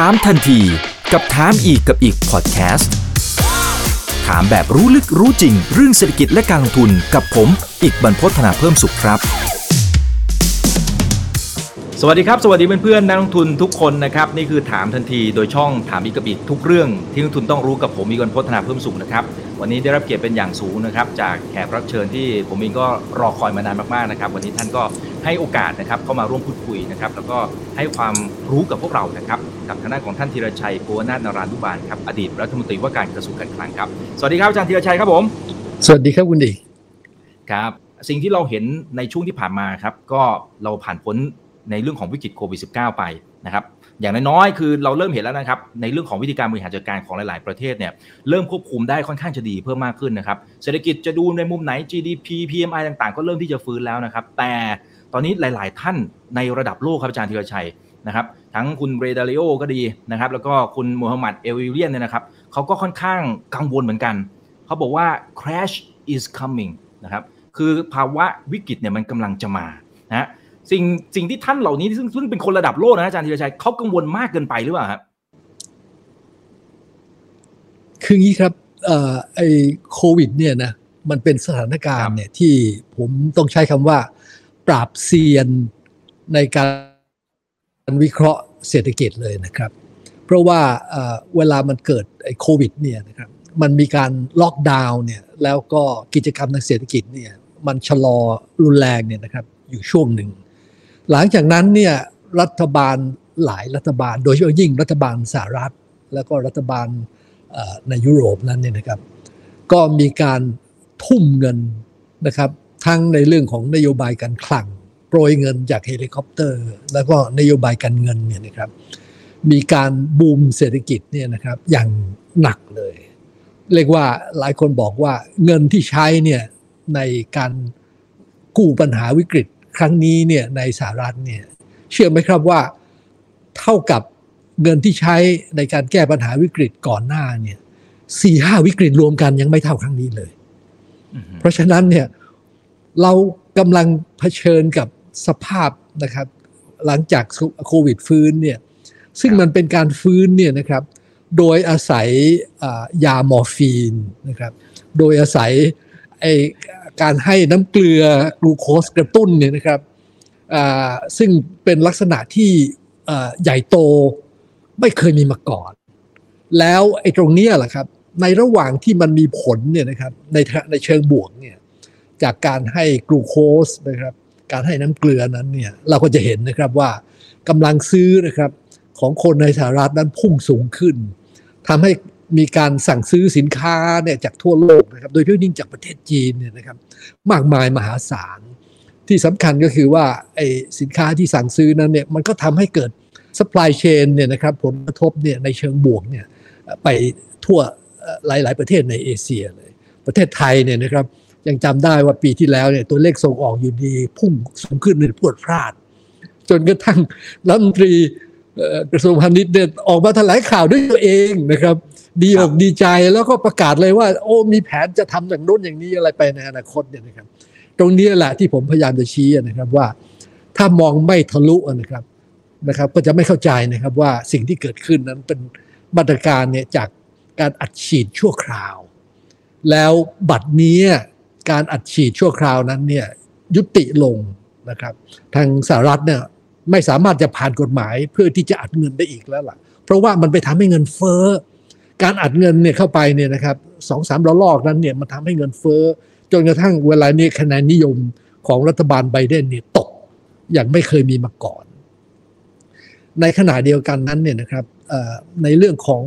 ถามทันทีกับถามอีกกับอีกพอดแคสต์ถามแบบรู้ลึกรู้จริง เรื่องเศรษฐกิจและการลงทุนกับผม อีกบรรพฒนาเพิ่มสุขครับ สวัสดีครับ สวัสดีเพื่อนๆนักลงทุนทุกคนนะครับ นี่คือถามทันทีโดยช่องถามอีกกับอีกทุกเรื่องที่นักลงทุนต้องรู้กับผมอีกบรรพฒนาเพิ่มสุขนะครับวันนี้ได้รับเกียรติเป็นอย่างสูงนะครับ จากแขกรับเชิญที่ผมเองก็รอคอยมานานมากๆนะครับ วันนี้ท่านก็ให้โอกาสนะครับเข้ามาร่วมพูดคุยนะครับ แล้วก็ ให้ความรู้กับพวกเรานะครับกับทางด้านของท่านธีรชัยโกนาถนารานุบาลครับอดีตรัฐมนตรีว่าการกระทรวงการคลังครับ สวัสดีครับอาจารย์ธีรชัยครับผม สวัสดีครับคุณดีครับ สิ่งที่เราเห็นในช่วงที่ผ่านมาครับ ก็เราผ่านพ้นในเรื่องของวิกฤตโควิด -19 ไปนะครับอย่างน้อยๆ คือเราเริ่มเห็นแล้วนะครับ ในเรื่องของวิธีการบริหารจัดการของหลาย ๆ ประเทศเนี่ยเริ่มควบคุมได้ค่อนข้างจะดีเพิ่มมากขึ้นนะครับ เศรษฐกิจจะดูในมุมไหน GDP PMI ต่างๆ ก็เริ่มที่จะฟื้นแล้วนะครับ แต่ ตอนนี้หลาย ๆ ท่านในระดับโลกครับอาจารย์ธีรชัยนะครับทั้งคุณเรดาริโอก็ดีนะครับแล้วก็คุณมูฮัมหมัดเอวิเลียนเนี่ยนะครับเขาก็ค่อนข้างกังวลเหมือนกัน เขาบอกว่า crash is coming นะครับคือภาวะวิกฤตเนี่ยมันกำลังจะมานะสิ่งสิ่งที่ท่านเหล่านี้ซึ่งซึ่งเป็นคนระดับโลกนะอาจารย์ธีรชัยเขากังวลมากเกินไปหรือเปล่าครับคืองี้ครับเอ่อไอโควิดเนี่ยนะมันเป็นสถานการณ์เนี่ยที่ผมต้องใช้คำว่า ปราบเซียนในการวิเคราะห์เศรษฐกิจเลยนะครับ เพราะว่าเวลามันเกิดไอโควิดเนี่ยนะครับมันมีการล็อกดาวน์เนี่ยแล้วก็กิจกรรมทางเศรษฐกิจเนี่ยมันชะลอรุนแรงเนี่ยนะครับอยู่ช่วงหนึ่ง หลังจากนั้นเนี่ยรัฐบาลหลายรัฐบาล โดยเฉพาะยิ่งรัฐบาลสหรัฐ แล้วก็รัฐบาลในยุโรปนั้นเนี่ยนะครับ ก็มีการทุ่มเงินนะครับ ทั้งในเรื่องของนโยบายการคลังโปรยเงินจากเฮลิคอปเตอร์ แล้วก็นโยบายการเงินเนี่ยนะครับ มีการบูมเศรษฐกิจเนี่ยนะครับอย่างหนักเลย เรียกว่าหลายคนบอกว่าเงินที่ใช้เนี่ยในการกู้ปัญหาวิกฤตครั้งนี้เนี่ยในสหรัฐเนี่ยเชื่อไหมครับว่าเท่ากับเงินที่ใช้ในการแก้ปัญหาวิกฤตก่อนหน้าเนี่ยสี่ห้าวิกฤตรวมกันยังไม่เท่าครั้งนี้เลย เพราะฉะนั้นเนี่ย เรากำลังเผชิญกับสภาพนะครับ หลังจากโควิดฟื้นเนี่ยซึ่งมันเป็นการฟื้นเนี่ยนะครับ โดยอาศัยยา มอร์ฟีนนะครับ โดยอาศัยไอการให้น้ำเกลือกลูโคสกระตุ้นเนี่ยนะครับซึ่งเป็นลักษณะที่ใหญ่โตไม่เคยมีมาก่อน แล้วไอ้ตรงนี้แหละครับ ในระหว่างที่มันมีผลเนี่ยนะครับในในเชิงบวกเนี่ย จากการให้กลูโคสนะครับการให้น้ำเกลือนั้นเนี่ยเราก็จะเห็นนะครับว่ากำลังซื้อนะครับของคนในสหรัฐนั้นพุ่งสูงขึ้นทำให้มีการสั่งซื้อสินค้าเนี่ยจากทั่วโลกนะครับโดยเฉพาะยิ่งจากประเทศจีนเนี่ยนะครับมากมายมหาศาลที่สำคัญก็คือว่าไอ้สินค้าที่สั่งซื้อนั้นเนี่ยมันก็ทำให้เกิด supply chain เนี่ยนะครับผลกระทบเนี่ยในเชิงบวกเนี่ยไปทั่วหลาย ๆ ประเทศในเอเชียเลย ประเทศไทยเนี่ยนะครับ ยังจำได้ว่าปีที่แล้วเนี่ยตัวเลขส่งออกอยู่ดี พุ่งสูงขึ้นเลยพวดพลาด จนกระทั่งรัฐมนตรีกระทรวงพาณิชย์เนี่ยออกมาแถลงข่าวด้วยตัวเองนะครับ ดีอกดีใจแล้วก็ประกาศเลยว่า โอ้มีแผนจะทำอย่างโน้นอย่างนี้อะไรไปในอนาคตเนี่ยนะครับ ตรงนี้แหละที่ผมพยายามจะชี้นะครับว่า ถ้ามองไม่ทะลุนะครับนะครับ ก็จะไม่เข้าใจนะครับว่าสิ่งที่เกิดขึ้นนั้นเป็นมาตรการเนี่ยจากการอัดฉีดชั่วคราว แล้วบัตรนี้ การอัดฉีดชั่วคราวนั้นเนี่ยยุติลงนะครับทางสหรัฐเนี่ยไม่สามารถจะผ่านกฎหมายเพื่อที่จะอัดเงินได้อีกแล้วล่ะ เพราะว่ามันไปทำให้เงินเฟ้อการอัดเงินเนี่ยเข้าไปเนี่ยนะครับสองสามระลอกนั้นเนี่ยมันทำให้เงินเฟ้อจนกระทั่งเวลานี้คะแนนนิยมของรัฐบาลไบเดนเนี่ยตกอย่างไม่เคยมีมาก่อน ในขณะเดียวกันนั้นเนี่ยนะครับในเรื่องของ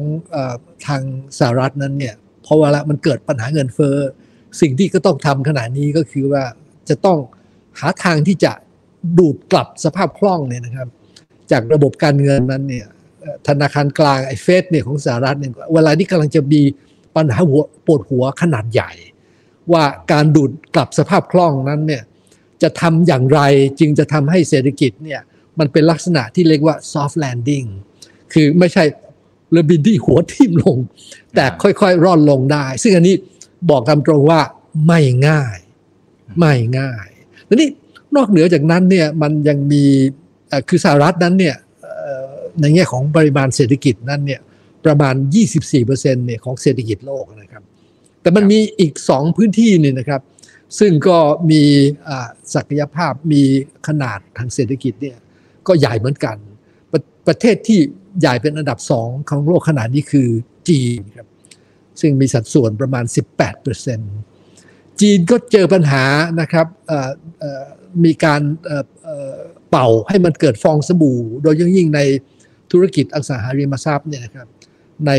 ทางสหรัฐนั้นเนี่ยพอเวลามันเกิดปัญหาเงินเฟ้อ สิ่งที่ก็ต้องทำขณะนี้ก็คือว่าจะต้องหาทางที่จะดูดกลับสภาพคล่องเนี่ยนะครับ จากระบบการเงินนั้นเนี่ยธนาคารกลางไอ้เฟดเนี่ยของสหรัฐเนี่ยเวลานี้กำลังจะมีปัญหาหัวปวดหัวขนาดใหญ่ ว่าการดูดกลับสภาพคล่องนั้นเนี่ยจะทำอย่างไรจึงจะทำให้เศรษฐกิจเนี่ยมันเป็นลักษณะที่เรียกว่า soft landing คือไม่ใช่เรือบินที่หัวทิ่มลง แต่ค่อยๆ ร่อนลงได้ ซึ่งอันนี้ บอกตามตรงว่าไม่ง่าย ไม่ง่ายแล้วนี่นอกเหนือจากนั้นเนี่ยมันยังมีคือสหรัฐนั้นเนี่ยในแง่ของปริมาณเศรษฐกิจนั้นเนี่ยประมาณ 24%เนี่ยของเศรษฐกิจโลกนะครับ แต่มันมีอีก 2 พื้นที่นี่นะครับ ซึ่งก็มีศักยภาพมีขนาดทางเศรษฐกิจเนี่ยก็ใหญ่เหมือนกัน ประประเทศที่ใหญ่เป็นอันดับสองของโลกขนาดนี้คือจีนครับ ซึ่งมีสัดส่วนประมาณ 18%จีนก็เจอปัญหานะครับมีการเป่าให้มันเกิดฟองสบู่ โดยยิ่งยิ่งในธุรกิจอสังหาริมทรัพย์เนี่ยนะครับใน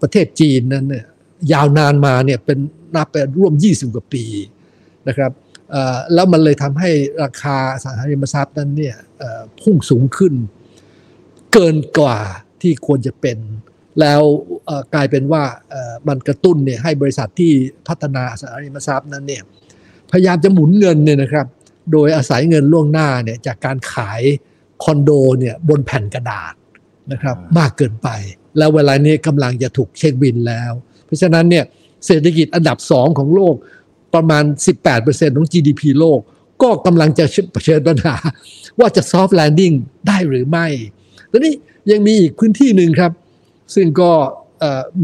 ประเทศจีนนั้นเนี่ยยาวนานมาเนี่ยเป็นนับไปร่วม 20 กว่าปีนะครับแล้วมันเลยทำให้ราคาอสังหาริมทรัพย์นั้นเนี่ยพุ่งสูงขึ้น เกินกว่าที่ควรจะเป็น แล้วกลายเป็นว่ามันกระตุ้นเนี่ยให้บริษัทที่พัฒนาอสังหาริมทรัพย์นั้นเนี่ยพยายามจะหมุนเงินเนี่ยนะครับ โดยอาศัยเงินล่วงหน้าเนี่ยจากการขายคอนโดเนี่ยบนแผ่นกระดาษนะครับมากเกินไป แล้วเวลานี้กำลังจะถูกเช็คบินแล้ว เพราะฉะนั้นเนี่ยเศรษฐกิจอันดับสองของโลกประมาณ 18%ของ GDP โลก ก็กำลังจะเผชิญปัญหา ว่าจะ soft landing ได้หรือไม่ทีนี้ยังมีอีกพื้นที่หนึ่งครับ ซึ่งก็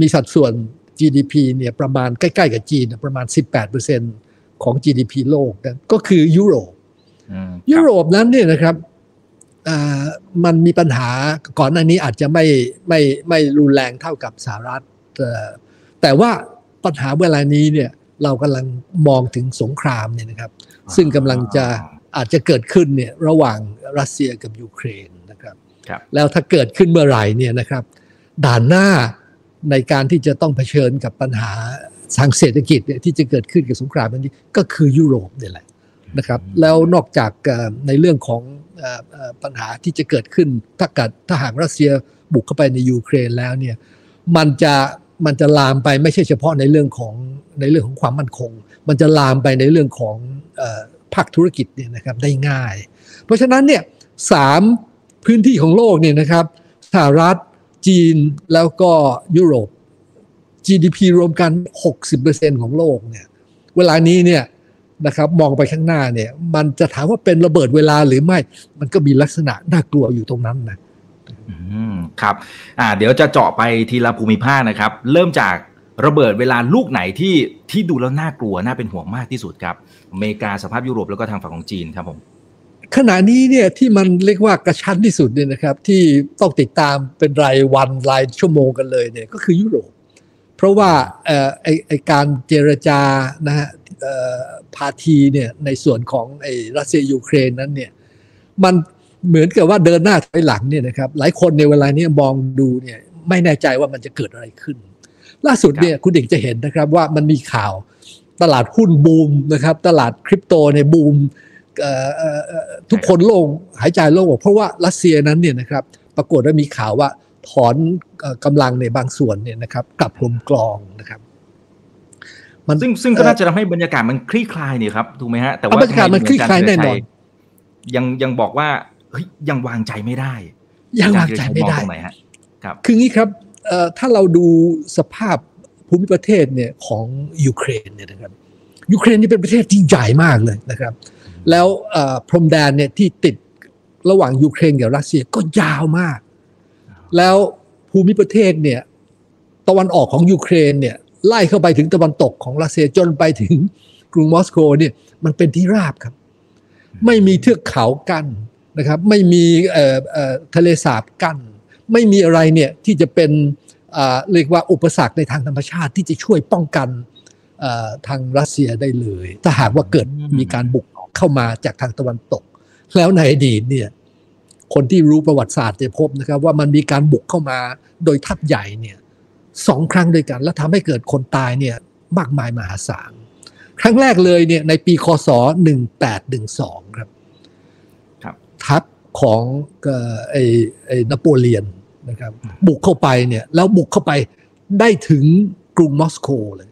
มีสัดส่วน GDP เนี่ยประมาณใกล้ๆกับจีนประมาณ 18%ของ GDP โลกนะก็คือยุโรปยุโรปนั้นเนี่ยนะครับมันมีปัญหาก่อนหน้านี้อาจจะไม่ไม่ไม่รุนแรงเท่ากับสหรัฐแต่ว่าปัญหาเวลานี้เนี่ยเรากำลังมองถึงสงครามเนี่ยนะครับ ซึ่งกำลังจะอาจจะเกิดขึ้นเนี่ยระหว่างรัสเซียกับยูเครนนะครับรบแล้วถ้าเกิดขึ้นเมื่อไหร่เนี่ยนะครับ ด่านหน้าในการที่จะต้องเผชิญกับปัญหาทางเศรษฐกิจเนี่ยที่จะเกิดขึ้นกับสงครามนี้ก็คือยุโรปเนี่ยแหละนะครับแล้วนอกจากในเรื่องของปัญหาที่จะเกิดขึ้นถ้าเกิดถ้าหากรัสเซียบุกเข้าไปในยูเครนแล้วเนี่ยมันจะมันจะลามไปไม่ใช่เฉพาะในเรื่องของในเรื่องของความมั่นคง มันจะลามไปในเรื่องของภาคธุรกิจเนี่ยนะครับได้ง่าย เพราะฉะนั้นเนี่ยสามพื้นที่ของโลกเนี่ยนะครับสหรัฐ จีนแล้วก็ยุโรป GDP รวมกัน 60%ของโลกเนี่ยเวลานี้เนี่ยนะครับมองไปข้างหน้าเนี่ยมันจะถามว่าเป็นระเบิดเวลาหรือไม่ มันก็มีลักษณะน่ากลัวอยู่ตรงนั้นนะครับอ่าเดี๋ยวจะเจาะไปทีละภูมิภาคนะครับ เริ่มจากระเบิดเวลาลูกไหนที่ที่ดูแล้วน่ากลัวน่าเป็นห่วงมากที่สุดครับอเมริกาสภาพยุโรปแล้วก็ทางฝั่งของจีนครับผม ขณะนี้เนี่ยที่มันเรียกว่ากระชั้นที่สุดเนี่ยนะครับที่ต้องติดตามเป็นรายวันรายชั่วโมงกันเลยเนี่ยก็คือยุโรป เพราะว่าไอไอการเจรจานะฮะพาทีเนี่ยในส่วนของไอ้รัสเซียยูเครนนั้นเนี่ยมันเหมือนกับว่าเดินหน้าถอยหลังเนี่ยนะครับหลายคนในเวลานี้มองดูเนี่ยไม่แน่ใจว่ามันจะเกิดอะไรขึ้น ล่าสุดเนี่ยคุณเด็กจะเห็นนะครับว่ามันมีข่าวตลาดหุ้นบูมนะครับตลาดคริปโตในบูม ทุกคนโล่งหายใจโล่งเพราะว่ารัสเซียนั้นเนี่ยนะครับปรากฏว่ามีข่าวว่าถอนกำลังในบางส่วนเนี่ยนะครับกลับลมกลองนะครับมันซึ่งซึ่งก็น่าจะทำให้บรรยากาศมันคลี่คลายนี่ครับถูกไหมฮะแต่ว่าบรรยากาศมันคลี่คลายแน่นอนยังยังบอกว่าเฮ้ยยังวางใจไม่ได้ ยังวางใจไม่ได้ตรงไหนฮะครับคืองี้ครับถ้าเราดูสภาพภูมิประเทศเนี่ยของยูเครนเนี่ยนะครับยูเครนนี่เป็นประเทศที่ใหญ่มากเลยนะครับ แล้วพรมแดนเนี่ยที่ติดระหว่างยูเครนกับรัสเซียก็ยาวมาก แล้วภูมิประเทศเนี่ยตะวันออกของยูเครนเนี่ยไล่เข้าไปถึงตะวันตกของรัสเซียจนไปถึงกรุงมอสโกเนี่ยมันเป็นที่ราบครับ ไม่มีเทือกเขากั้นนะครับ ไม่มีทะเลสาบกั้น ไม่มีอะไรเนี่ยที่จะเป็นเรียกว่าอุปสรรคในทางธรรมชาติที่จะช่วยป้องกันทางรัสเซียได้เลย ถ้าหากว่าเกิดมีการบุก เข้ามาจากทางตะวันตก แล้วในอดีตเนี่ยคนที่รู้ประวัติศาสตร์จะพบนะครับว่ามันมีการบุกเข้ามาโดยทัพใหญ่เนี่ยสองครั้งด้วยกัน แล้วทำให้เกิดคนตายเนี่ยมากมายมหาศาลครั้งแรกเลยเนี่ยในปีคศ 1812 ครับครับทัพของไอ้ไอ้นโปเลียนนะครับบุกเข้าไปเนี่ยแล้วบุกเข้าไปได้ถึงกรุงมอสโกเลย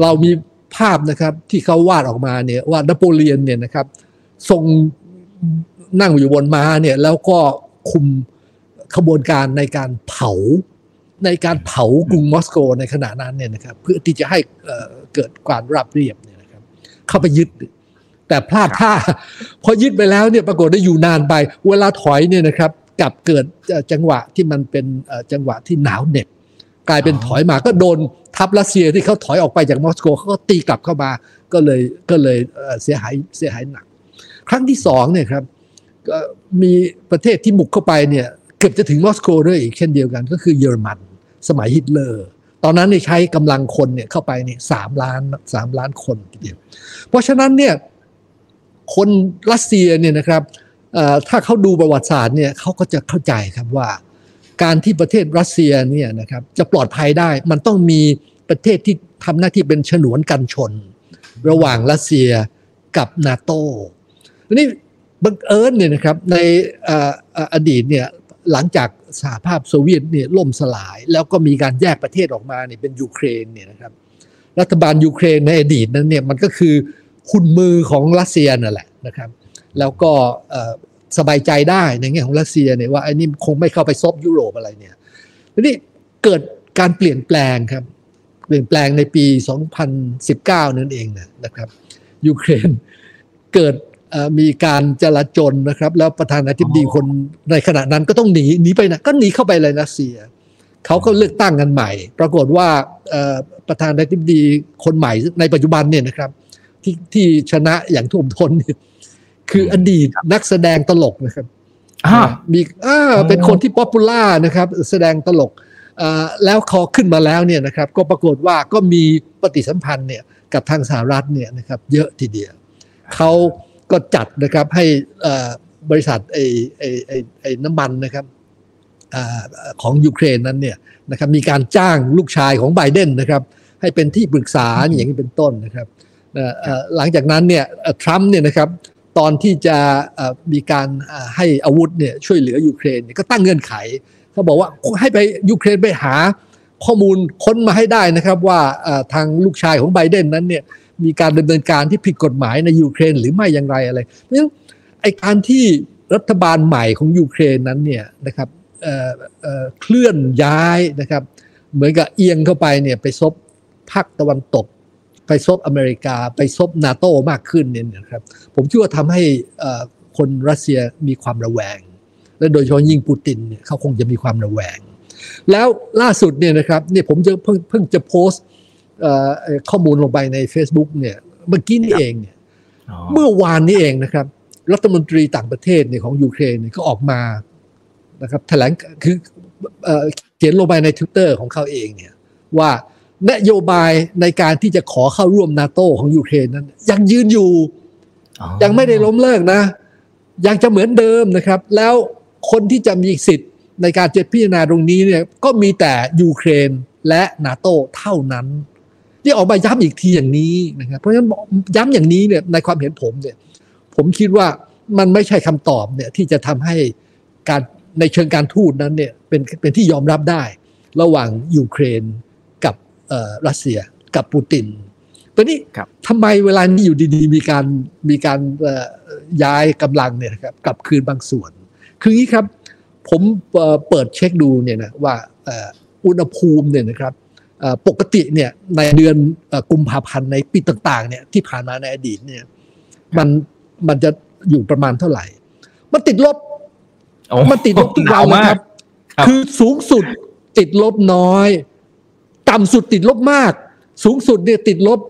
เรามี ภาพนะครับที่เขาวาดออกมาเนี่ยว่านโปเลียนเนี่ยนะครับทรงนั่งอยู่บนม้าเนี่ยแล้วก็คุมขบวนการในการเผาในการเผากรุงมอสโกในขณะนั้นเนี่ยนะครับเพื่อที่จะให้เกิดการราบเรียบเนี่ยนะครับเข้าไปยึด แต่พลาดท่าพอยึดไปแล้วเนี่ยปรากฏได้อยู่นานไป เวลาถอยเนี่ยนะครับกับเกิดจังหวะที่มันเป็นจังหวะที่หนาวเหน็บ กลายเป็นถอยมาก็โดนทัพรัสเซียที่เขาถอยออกไปจากมอสโกเขาก็ตีกลับเข้ามาก็เลยก็เลยเสียหายเสียหายหนัก ครั้งที่สองเนี่ยครับก็มีประเทศที่บุกเข้าไปเนี่ยเกือบจะถึงมอสโกด้วยอีกเช่นเดียวกันก็คือเยอรมัน สมัยฮิตเลอร์ ตอนนั้นเนี่ยใช้กำลังคนเนี่ยเข้าไปเนี่ยสามล้านสามล้านคนทีเดียวเพราะฉะนั้นเนี่ยคนรัสเซียเนี่ยนะครับถ้าเขาดูประวัติศาสตร์เนี่ยเขาก็จะเข้าใจครับว่า การที่ประเทศรัสเซียเนี่ยนะครับจะปลอดภัยได้มันต้องมีประเทศที่ทำหน้าที่เป็นฉนวนกันชน ระหว่างรัสเซียกับนาโต้นี่บังเอิญเนี่ยนะครับในอดีตเนี่ยหลังจากสหภาพโซเวียตเนี่ยล่มสลาย แล้วก็มีการแยกประเทศออกมาเนี่ยเป็นยูเครนเนี่ยนะครับรัฐบาลยูเครนในอดีตนั้นเนี่ยมันก็คือคุณมือของรัสเซียนั่นแหละนะครับ แล้วก็ สบายใจได้ในแง่ของรัสเซียเนี่ยว่าไอ้นี่คงไม่เข้าไปซบยุโรปอะไรเนี่ยทีนี้เกิดการเปลี่ยนแปลงครับ เปลี่ยนแปลงในปี 2019 นั่นเองนะครับยูเครนเกิดมีการจลาจลนะครับ แล้วประธานาธิบดีคนในขณะนั้นก็ต้องหนีหนีไปนะก็หนีเข้าไปเลยรัสเซียเขาก็เลือกตั้งกันใหม่ ปรากฏว่าประธานาธิบดีคนใหม่ในปัจจุบันเนี่ยนะครับที่ที่ชนะอย่างท่วมท้นเนี่ย คืออดีตนักแสดงตลกนะครับมีอ่าเป็นคนที่ popular นะครับ แสดงตลกแล้วเขาขึ้นมาแล้วเนี่ยนะครับ ก็ปรากฏว่าก็มีปฏิสัมพันธ์เนี่ยกับทางสหรัฐเนี่ยนะครับ เยอะทีเดียวเขาก็จัดนะครับให้บริษัทไอ้ไอ้ไอ้ไอ้น้ำมันนะครับของยูเครนนั้นเนี่ยนะครับมีการจ้างลูกชายของไบเดนนะครับ ให้เป็นที่ปรึกษาอย่างนี้เป็นต้นนะครับหลังจากนั้นเนี่ยทรัมป์เนี่ยนะครับ ตอนที่จะมีการให้อาวุธเนี่ยช่วยเหลือยูเครนก็ตั้งเงื่อนไขเขาบอกว่าให้ไปยูเครนไปหาข้อมูลค้นมาให้ได้นะครับว่าทางลูกชายของไบเดนนั้นเนี่ยมีการดำเนินการที่ผิดกฎหมายในยูเครนหรือไม่อย่างไรอะไรเพราะฉะนั้นไอการที่รัฐบาลใหม่ของยูเครนนั้นเนี่ยนะครับเคลื่อนย้ายนะครับเหมือนกับเอียงเข้าไปเนี่ยไปซบภาคตะวันตก ไปซบอเมริกาไปซบนาโตมากขึ้นเนี่ยนะครับผมคิดว่าทำให้คนรัสเซียมีความระแวง และโดยเฉพาะยิ่งปูตินเนี่ยเขาคงจะมีความระแวง แล้วล่าสุดเนี่ยนะครับเนี่ยผมจะเพิ่งเพิ่งจะโพสต์ข้อมูลลงไปใน Facebook เนี่ยเมื่อกี้นี่เองเนี่ยเมื่อวานนี้เองนะครับ รัฐมนตรีต่างประเทศเนี่ยของยูเครนเนี่ยก็ออกมานะครับแถลงคือเขียนลงไปในทวิตเตอร์ของเขาเองเนี่ยว่า นโยบายในการที่จะขอเข้าร่วมนาโตของยูเครนนั้น ยังยืนอยู่ ยังไม่ได้ล้มเลิกนะ ยังจะเหมือนเดิมนะครับ แล้วคนที่จะมีสิทธิ์ในการจะพิจารณาตรงนี้เนี่ยก็มีแต่ยูเครนและนาโตเท่านั้นที่ออกมาย้ำอีกทีอย่างนี้นะครับเพราะฉะนั้นย้ำอย่างนี้เนี่ยในความเห็นผมเนี่ย ผมคิดว่ามันไม่ใช่คำตอบเนี่ยที่จะทำให้การในเชิงการทูตนั้นเนี่ยเป็นเป็นที่ยอมรับได้ ระหว่างยูเครน รัสเซียกับปูตินตอนนี้ทำไมเวลานี้อยู่ดีๆ มีการมีการย้ายกำลังเนี่ยครับกลับคืนบางส่วน คืองี้ครับ ผมเปิดเช็คดูเนี่ยนะว่าอุณหภูมิเนี่ยนะครับปกติเนี่ยในเดือนกุมภาพันธ์ในปีต่างๆเนี่ยที่ผ่านมาในอดีตเนี่ยมันมันจะอยู่ประมาณเท่าไหร่ มันติดลบ มันติดลบทุกวันนะครับ คือสูงสุดติดลบน้อย ต่ำสุดติดลบมาก สูงสุดเนี่ยติดลบ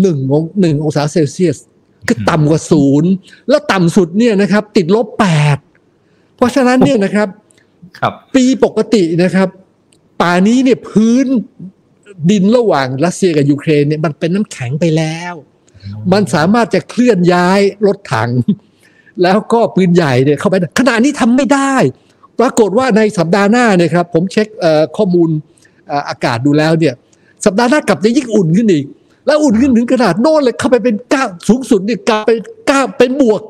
หนึ่งหนึ่งองศาเซลเซียสคือต่ำกว่าศูนย์แล้วต่ำสุดเนี่ยนะครับ ติดลบแปดเพราะฉะนั้นเนี่ยนะครับ ครับ ปีปกตินะครับ ป่านี้เนี่ยพื้นดินระหว่างรัสเซียกับยูเครนเนี่ยมันเป็นน้ำแข็งไปแล้ว มันสามารถจะเคลื่อนย้ายรถถัง แล้วก็ปืนใหญ่เนี่ยเข้าไปขณะนี้ทำไม่ได้ ปรากฏว่าในสัปดาห์หน้าเนี่ยครับ ผมเช็คข้อมูล อากาศดูแล้วเนี่ยสัปดาห์หน้ากลับจะยิ่งอุ่นขึ้นอีก แล้วอุ่นขึ้นถึงขนาดโน่นเลยเข้าไปเป็นเก้าสูงสุดเนี่ยกลายเป็นเก้าเป็นบวก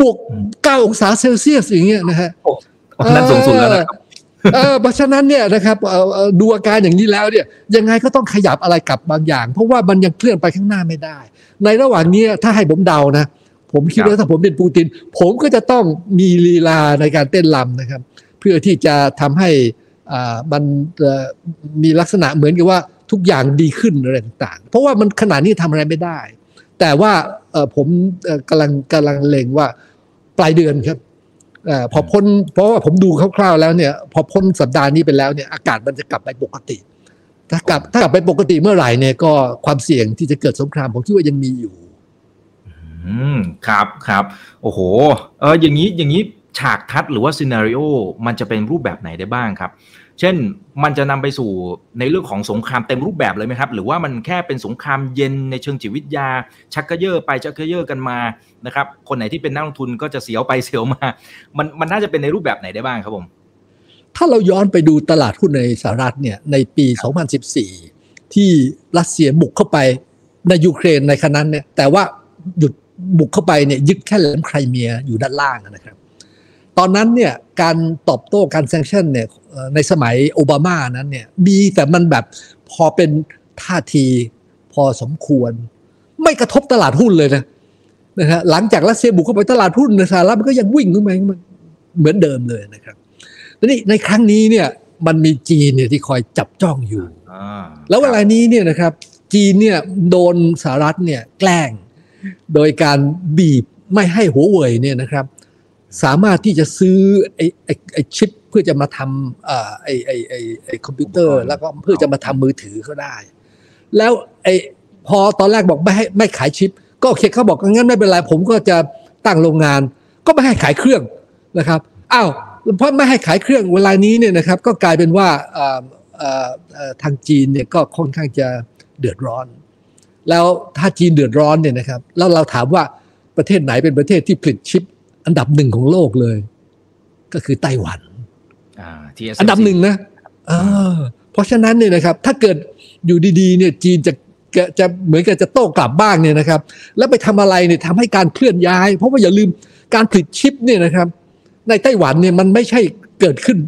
บวกเก้าองศาเซลเซียสอย่างเงี้ยนะฮะนั่นสูงสุดแล้วนะครับเออเพราะฉะนั้นเนี่ยนะครับดูอาการอย่างนี้แล้วเนี่ยยังไงก็ต้องขยับอะไรกับบางอย่าง เพราะว่ามันยังเคลื่อนไปข้างหน้าไม่ได้ ในระหว่างนี้ถ้าให้ผมเดานะ ผมคิดว่าถ้าผมเป็นปูติน ผมก็จะต้องมีลีลาในการเต้นลำนะครับ เพื่อที่จะทำให้อ่า มันมีลักษณะเหมือนกับว่าทุกอย่างดีขึ้นอะไรต่างๆ เพราะว่ามันขนาดนี้ทำอะไรไม่ได้ แต่ว่าผมกำลังกำลังเล็งว่าปลายเดือนครับอพอพ้นเพราะว่าผมดูคร่าวๆแล้วเนี่ย พอพ้นสัปดาห์นี้ไปแล้วเนี่ยอากาศมันจะกลับไปปกติ ถ้ากลับถ้ากลับไปปกติเมื่อไหร่เนี่ยก็ความเสี่ยงที่จะเกิดสงครามผมคิดว่ายังมีอยู่ อืมครับครับโอ้โห เอออย่างนี้อย่างนี้ฉากทัดหรือว่าซีนารีโอมันจะเป็นรูปแบบไหนได้บ้างครับ เช่นมันจะนำไปสู่ในเรื่องของสงครามเต็มรูปแบบเลยไหมครับ หรือว่ามันแค่เป็นสงครามเย็นในเชิงจิตวิทยา ชักกระเยาะไปชักกระเยาะกันมานะครับ คนไหนที่เป็นนักลงทุนก็จะเสียวไปเสียวมา มันมันน่าจะเป็นในรูปแบบไหนได้บ้างครับผม ถ้าเราย้อนไปดูตลาดหุ้นในสหรัฐเนี่ยในปี 2014 ที่รัสเซียบุกเข้าไปในยูเครนในขณะนั้นเนี่ยแต่ว่าหยุดบุกเข้าไปเนี่ยยึดแค่แหลมไครเมียอยู่ด้านล่างนะครับ ตอนนั้นเนี่ยการตอบโต้การแซงชั่นเนี่ย ในสมัยโอบามานั้นเนี่ยมีแต่มันแบบพอเป็นท่าทีพอสมควร ไม่กระทบตลาดหุ้นเลยนะนะฮะหลังจากรัสเซียบุกเข้าไปตลาดหุ้นในสหรัฐมันก็ยังวิ่งขึ้นมาเหมือนเดิมเลยนะครับทีนี้ในครั้งนี้เนี่ยมันมีจีนเนี่ยที่คอยจับจ้องอยู่แล้วเวลานี้เนี่ยนะครับจีนเนี่ยโดนสหรัฐเนี่ยแกล้ง โดยการบีบไม่ให้หัวเว่ยเนี่ยนะครับ สามารถที่จะซื้อไอ้ไอ้ไอ้ชิป เพื่อจะมาทำอ่าไอ้ไอ้ไอ้ไอ้คอมพิวเตอร์ แล้วก็เพื่อจะมาทำมือถือเขาได้ แล้วไอ้พอตอนแรกบอกไม่ให้ไม่ขายชิป ก็โอเคเขาบอกงั้นไม่เป็นไรผมก็จะตั้งโรงงาน ก็ไม่ให้ขายเครื่องนะครับอ้าวเพราะไม่ให้ขายเครื่องเวลานี้เนี่ยนะครับ ก็กลายเป็นว่าทางจีนเนี่ยก็ค่อนข้างจะเดือดร้อน แล้วถ้าจีนเดือดร้อนเนี่ยนะครับ แล้วเราถามว่าประเทศไหนเป็นประเทศที่ผลิตชิป อันดับหนึ่งของโลกเลย ก็คือไต้หวัน อันดับหนึ่งนะเพราะฉะนั้นเนี่ยนะครับ ถ้าเกิดอยู่ดีๆเนี่ยจีนจะจะเหมือนกับจะโต้กลับบ้างเนี่ยนะครับ แล้วไปทำอะไรเนี่ยทำให้การเคลื่อนย้าย เพราะว่าอย่าลืมการผลิตชิปเนี่ยนะครับ ในไต้หวันเนี่ยมันไม่ใช่เกิดขึ้น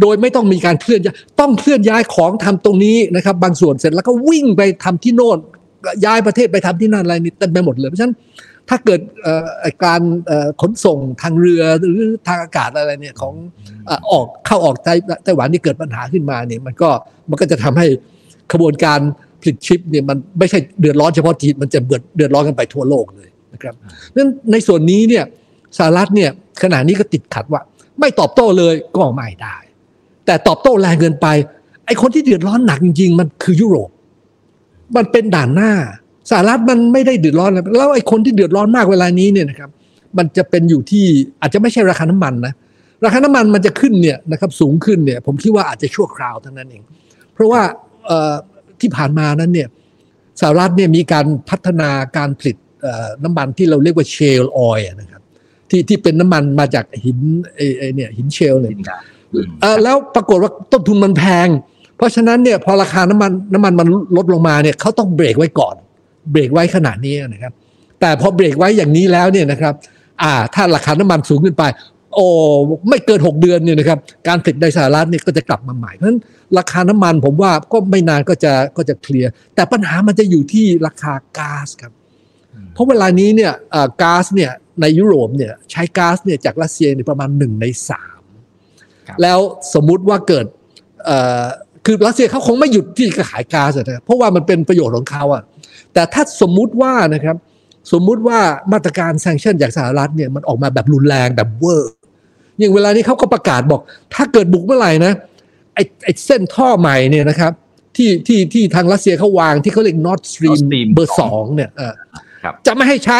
โดยไม่ต้องมีการเคลื่อนย้ายต้องเคลื่อนย้ายของทำตรงนี้นะครับ บางส่วนเสร็จแล้วก็วิ่งไปทำที่โน่นย้ายประเทศไปทำที่นั่นอะไรนี่เต็มไปหมดเลยเพราะฉะนั้น ถ้าเกิดการขนส่งทางเรือหรือทางอากาศอะไรเนี่ยของออกเข้าออกไต้หวันนี่เกิดปัญหาขึ้นมาเนี่ยมันก็มันก็จะทำให้ขบวนการผลิตชิปเนี่ยมันไม่ใช่เดือดร้อนเฉพาะจีนมันจะเดือดเดือดร้อนกันไปทั่วโลกเลยนะครับนั้นในส่วนนี้เนี่ยสหรัฐเนี่ยขณะนี้ก็ติดขัดว่า ไม่ตอบโต้เลยก็ไม่ได้ แต่ตอบโต้แรงเกินไปไอ้คนที่เดือดร้อนหนักจริงๆ มันคือยุโรป มันเป็นด่านหน้า สหรัฐมันไม่ได้เดือดร้อนแล้วไอ้คนที่เดือดร้อนมากเวลานี้เนี่ยนะครับมันจะเป็นอยู่ที่อาจจะไม่ใช่ราคาน้ำมันนะราคาน้ำมันมันจะขึ้นเนี่ยนะครับสูงขึ้นเนี่ยผมคิดว่าอาจจะชั่วคราวเท่านั้นเอง เพราะว่าที่ผ่านมานั้นเนี่ยสหรัฐเนี่ยมีการพัฒนาการผลิตน้ำมันที่เราเรียกว่าเชลออยนะครับที่ที่เป็นน้ำมันมาจากหินไอ้เนี่ยหินเชลเนี่ยแล้วปรากฏว่าต้นทุนมันแพง เพราะฉะนั้นเนี่ยพอราคาน้ำมันน้ำมันมันลดลงมาเนี่ยเขาต้องเบรกไว้ก่อน เบรกไว้ขนาดนี้นะครับ แต่พอเบรกไว้อย่างนี้แล้วเนี่ยนะครับ อ่า ถ้าราคาน้ำมันสูงขึ้นไป โอ้ไม่เกิน 6 เดือนเนี่ยนะครับ การผลิตในสหรัฐเนี่ยก็จะกลับมาใหม่เพราะฉะนั้นราคาน้ำมันผมว่าก็ไม่นานก็จะก็จะเคลียร์ แต่ปัญหามันจะอยู่ที่ราคาก๊าซครับ เพราะเวลานี้เนี่ยก๊าซเนี่ยในยุโรปเนี่ยใช้ก๊าซเนี่ยจากรัสเซียเนี่ยประมาณหนึ่งในสามแล้วสมมุติว่าเกิดคือรัสเซียเขาคงไม่หยุดที่จะขายก๊าซนะเพราะว่ามันเป็นประโยชน์ของเขาอะ แต่ถ้าสมมุติว่านะครับสมมุติว่ามาตรการ sanction จากสหรัฐเนี่ยมันออกมาแบบรุนแรงแบบเวอร์อย่างเวลานี้เขาก็ประกาศบอก ถ้าเกิดบุกเมื่อไหร่นะไอ้ไอ้เส้นท่อใหม่เนี่ยนะครับ ที่ที่ที่ทางรัสเซียเขาวางที่เขาเรียก Nord Stream เบอร์สองเนี่ยจะไม่ให้ใช้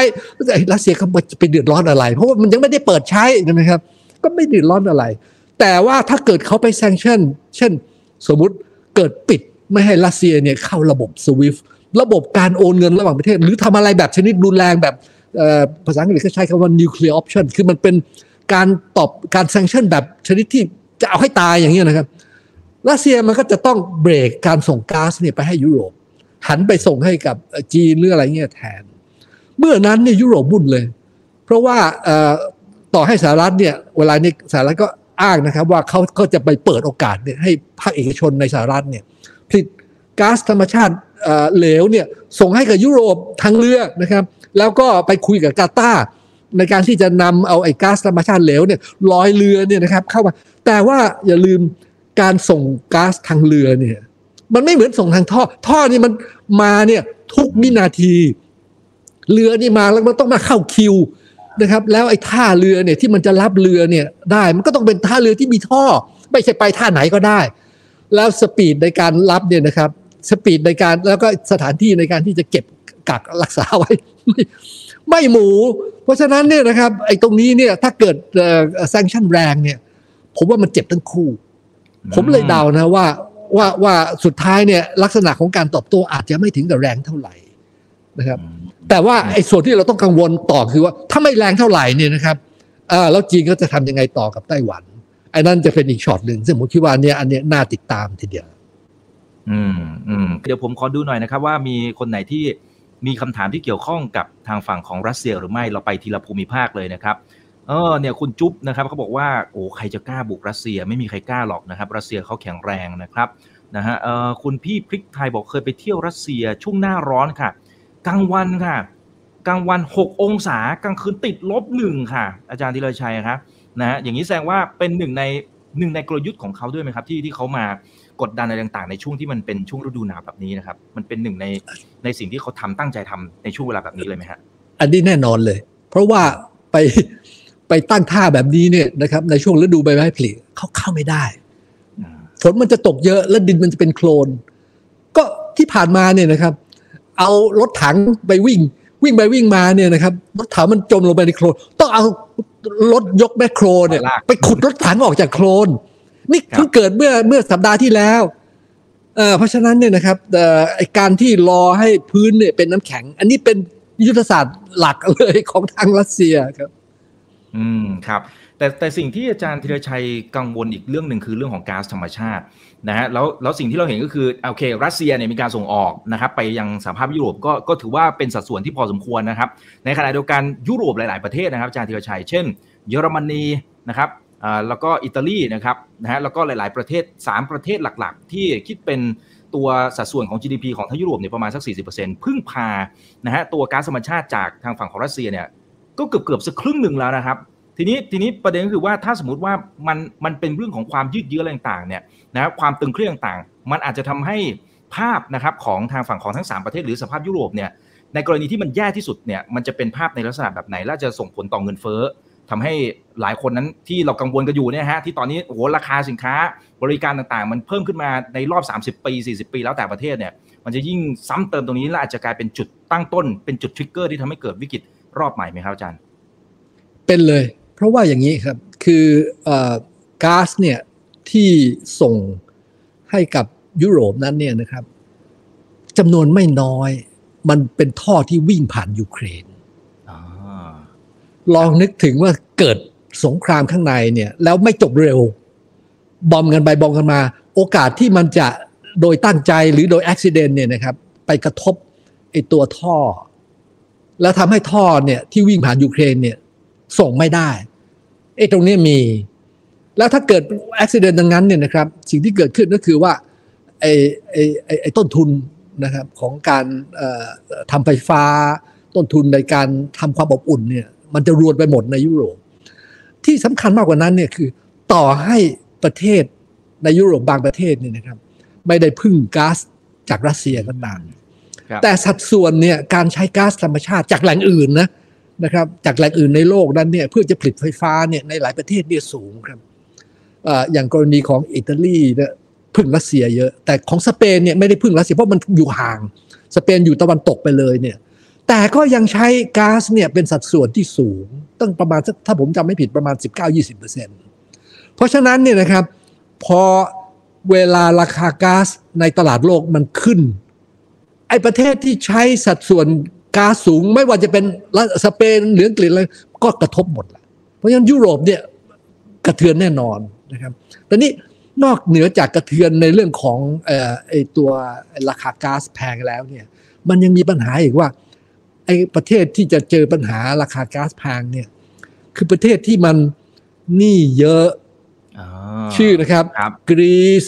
รัสเซียเขาไปเดือดร้อนอะไร เพราะว่ามันยังไม่ได้เปิดใช้ใช่ไหมครับ ก็ไม่เดือดร้อนอะไร แต่ว่าถ้าเกิดเขาไป sanction เช่น สมมุติเกิดปิดไม่ให้รัสเซียเนี่ยเข้าระบบ SWIFT ระบบการโอนเงินระหว่างประเทศ หรือทำอะไรแบบชนิดรุนแรงแบบภาษาอังกฤษเขาใช้คำว่า nuclear option คือมันเป็นการตอบการแซงชั่นแบบชนิดที่จะเอาให้ตายอย่างนี้นะครับรัสเซียมันก็จะต้องเบรกการส่งก๊าซเนี่ยไปให้ยุโรป หันไปส่งให้กับจีนหรืออะไรเงี้ยแทน เมื่อนั้นเนี่ยยุโรปบุ่นเลย เพราะว่าต่อให้สหรัฐเนี่ยเวลานี้สหรัฐก็อ้างนะครับว่าเขาก็จะไปเปิดโอกาสเนี่ยให้ภาคเอกชนในสหรัฐเนี่ยผลิต ก๊าซธรรมชาติเหลวเนี่ยส่งให้กับยุโรปทางเรือนะครับ แล้วก็ไปคุยกับกาตาร์ในการที่จะนำเอาไอ้ก๊าซธรรมชาติเหลวเนี่ยลอยเรือเนี่ยนะครับเข้ามาแต่ว่าอย่าลืมการส่งก๊าซทางเรือเนี่ยมันไม่เหมือนส่งทางท่อ ท่อนี่มันมาเนี่ยทุกวินาที เรือนี่มาแล้วมันต้องมาเข้าคิวนะครับ แล้วไอ้ท่าเรือเนี่ยที่มันจะรับเรือเนี่ยได้มันก็ต้องเป็นท่าเรือที่มีท่อ ไม่ใช่ไปท่าไหนก็ได้ แล้ว speed ในการรับเนี่ยนะครับ speed ในการแล้วก็สถานที่ในการที่จะเก็บกักรักษาไว้ไม่ไม่หมู เพราะฉะนั้นเนี่ยนะครับไอ้ตรงนี้เนี่ยถ้าเกิด sanction แรงเนี่ยผมว่ามันเจ็บทั้งคู่ ผมเลยเดานะว่าว่าว่าสุดท้ายเนี่ยลักษณะของการตอบโต้อาจจะไม่ถึงกับแรงเท่าไหร่นะครับ แต่ว่าไอ้ส่วนที่เราต้องกังวลต่อคือว่าถ้าไม่แรงเท่าไหร่เนี่ยนะครับอ่าแล้วจีนก็จะทำยังไงต่อกับไต้หวันไอ้นั่นจะเป็นอีกช็อตหนึ่งซึ่งผมคิดว่าเนี่ยอันเนี้ยน่าติดตามทีเดียว อืมอืมเดี๋ยวผมขอดูหน่อยนะครับ ว่ามีคนไหนที่มีคำถามที่เกี่ยวข้องกับทางฝั่งของรัสเซียหรือไม่เราไปทีละภูมิภาคเลยนะครับเออเนี่ยคุณจุ๊บนะครับเขาบอกว่าโอ้ใครจะกล้าบุกรัสเซียไม่มีใครกล้าหรอกนะครับ รัสเซียเขาแข็งแรงนะครับนะฮะเออคุณพี่พริกไทยบอกเคยไปเที่ยวรัสเซียช่วงหน้าร้อนค่ะ กลางวันค่ะกลางวัน 6 องศากลางคืนติดลบหนึ่งค่ะ อาจารย์ธีรชัยครับนะฮะอย่างนี้แสดงว่าเป็นหนึ่งในหนึ่งในกลยุทธ์ของเขาด้วยไหมครับที่ที่เขามา กดดันอะไรต่างๆ ในช่วงที่มันเป็นช่วงฤดูหนาวแบบนี้นะครับ มันเป็นหนึ่งในในสิ่งที่เขาทำตั้งใจทำในช่วงเวลาแบบนี้เลยไหมฮะอันนี้แน่นอนเลย เพราะว่าไปไปตั้งท่าแบบนี้เนี่ยนะครับในช่วงฤดูใบไม้ผลิเขาเข้าไม่ได้ฝนมันจะตกเยอะแล้วดินมันจะเป็นโคลน ก็ที่ผ่านมาเนี่ยนะครับ เอารถถังไปวิ่ง วิ่งไปวิ่งมาเนี่ยนะครับรถถังมันจมลงไปในโคลน ต้องเอารถยกแมคโครเนี่ยไปขุดรถถังออกจากโคลน นี่เพิ่งเกิดเมื่อเมื่อสัปดาห์ที่แล้วเอ่อเพราะฉะนั้นเนี่ยนะครับเอ่อไอการที่รอให้พื้นเนี่ยเป็นน้ำแข็ง อันนี้เป็นยุทธศาสตร์หลักเลยของทางรัสเซียครับ อืมครับ แต่แต่สิ่งที่อาจารย์ธีรชัยกังวลอีกเรื่องหนึ่งคือเรื่องของก๊าซธรรมชาตินะฮะแล้วแล้วสิ่งที่เราเห็นก็คือโอเค รัสเซียเนี่ยมีการส่งออกนะครับ ไปยังสหภาพยุโรปก็ก็ถือว่าเป็นสัดส่วนที่พอสมควรนะครับ ในขณะเดียวกันยุโรปหลาย ๆประเทศนะครับอาจารย์ธีรชัยเช่น เยอรมนีนะครับอ่า แล้วก็อิตาลีนะครับนะฮะแล้วก็หลาย ๆประเทศ 3 ประเทศหลักๆ ที่คิดเป็นตัวสัดส่วนของ GDP ของทั้งยุโรปเนี่ยประมาณสัก 40%พึ่งพานะฮะตัวก๊าซธรรมชาติจากทางฝั่งของรัสเซียเนี่ยก็เกือบเกือบสักครึ่งหนึ่งแล้วนะครับทีนี้ทีนี้ประเด็นก็คือว่าถ้าสมมติว่ามันมันเป็นเรื่องของความยืดเยื้ออะไรต่างๆเนี่ยนะความตึงเครียดต่างๆ มันอาจจะทำให้ภาพนะครับของทางฝั่งของทั้ง 3 ประเทศหรือสภาพยุโรปเนี่ยในกรณีที่มันแย่ที่สุดเนี่ยมันจะเป็นภาพในลักษณะแบบไหนและจะส่งผลต่อเงินเฟ้อ ทำให้หลายคนนั้นที่เรากังวลกันอยู่เนี่ยฮะที่ตอนนี้โอ้โหราคาสินค้าบริการต่างๆ มันเพิ่มขึ้นมาในรอบ 30 ปี 40 ปีแล้วแต่ประเทศเนี่ยมันจะยิ่งซ้ำเติมตรงนี้และอาจจะกลายเป็นจุดตั้งต้น เป็นจุดทริกเกอร์ที่ทำให้เกิดวิกฤตรอบใหม่ไหมครับอาจารย์ เป็นเลย เพราะว่าอย่างนี้ครับคืออก๊าซเนี่ยที่ส่งให้กับยุโรปนั้นเนี่ยนะครับจำนวนไม่น้อย มันเป็นท่อที่วิ่งผ่านยูเครน ลองนึกถึงว่าเกิดสงครามข้างในเนี่ยแล้วไม่จบเร็ว บอมกันไปบอมกันมา โอกาสที่มันจะโดยตั้งใจหรือโดยอุบิเหตุเนี่ยนะครับ ไปกระทบไอตัวท่อ แล้วทำให้ท่อเนี่ยที่วิ่งผ่านยูเครนเนี่ยส่งไม่ได้ไอ้ตรงนี้มี แล้วถ้าเกิดอุบิเหตุดังนั้นเนี่ยนะครับ สิ่งที่เกิดขึ้นก็คือว่าไอ้ไอ้ไอ้ไอต้นทุนนะครับของการทำไฟฟ้าต้นทุนในการทำความอบอุ่นเนี่ย มันจะรวนไปหมดในยุโรป ที่สำคัญมากกว่านั้นเนี่ยคือต่อให้ประเทศในยุโรปบางประเทศเนี่ยนะครับ ไม่ได้พึ่งก๊าซจากรัสเซียก็ตามครับแต่สัดส่วนเนี่ยการใช้ก๊าซธรรมชาติจากแหล่งอื่นนะนะครับจากแหล่งอื่นในโลกนั้นเนี่ยเพื่อจะผลิตไฟฟ้าเนี่ยในหลายประเทศเนี่ยสูงครับเอ่ออย่างกรณีของอิตาลีเนี่ยพึ่งรัสเซียเยอะ แต่ของสเปนเนี่ยไม่ได้พึ่งรัสเซียเพราะมันอยู่ห่าง สเปนอยู่ตะวันตกไปเลยเนี่ย แต่ก็ยังใช้ก๊าซเนี่ยเป็นสัดส่วนที่สูง ตั้งประมาณสักถ้าผมจำไม่ผิดประมาณ 19-20%เพราะฉะนั้นเนี่ยนะครับพอเวลาราคาก๊าซในตลาดโลกมันขึ้น ไอ้ประเทศที่ใช้สัดส่วนก๊าซสูง ไม่ว่าจะเป็นสเปนหรืออังกฤษอะไรก็กระทบหมดละเพราะฉะนั้นยุโรปเนี่ยกระเทือนแน่นอนนะครับแต่นี้นอกเหนือจากกระเทือนในเรื่องของออไอ้ตัวราคาก๊าซแพงแล้วเนี่ยมันยังมีปัญหาอีกว่า ไอ้ประเทศที่จะเจอปัญหาราคาก๊าซแพงเนี่ย คือประเทศที่มันหนี้เยอะอ่าชื่อนะครับครับกรีซ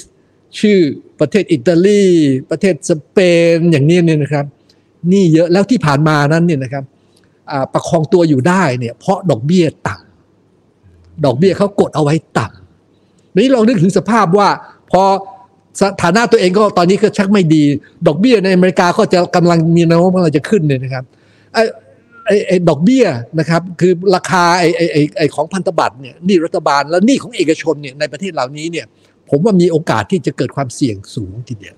ชื่อประเทศอิตาลีประเทศสเปนอย่างนี้เนี่ยนะครับหนี่เยอะแล้วที่ผ่านมานั้นเนี่ยนะครับอ่าประคองตัวอยู่ได้เนี่ย เพราะดอกเบี้ยต่ำดอกเบี้ยเขากดเอาไว้ต่ำนี้ลองนึกถึงสภาพว่า พอสถานะตัวเองก็ตอนนี้ก็ชักไม่ดี ดอกเบี้ยในอเมริกาก็จะกำลังมีแนวโน้มกำลังจะขึ้นเนี่ยนะครับ ไอ้ไอ้ดอกเบี้ยนะครับคือราคาไอ้ไอ้ไอ้ของพันธบัตรเนี่ยหนี่รัฐบาลแล้วหนี่ของเอกชนเนี่ยในประเทศเหล่านี้เนี่ยผมว่ามีโอกาสที่จะเกิดความเสี่ยงสูงทีเดียว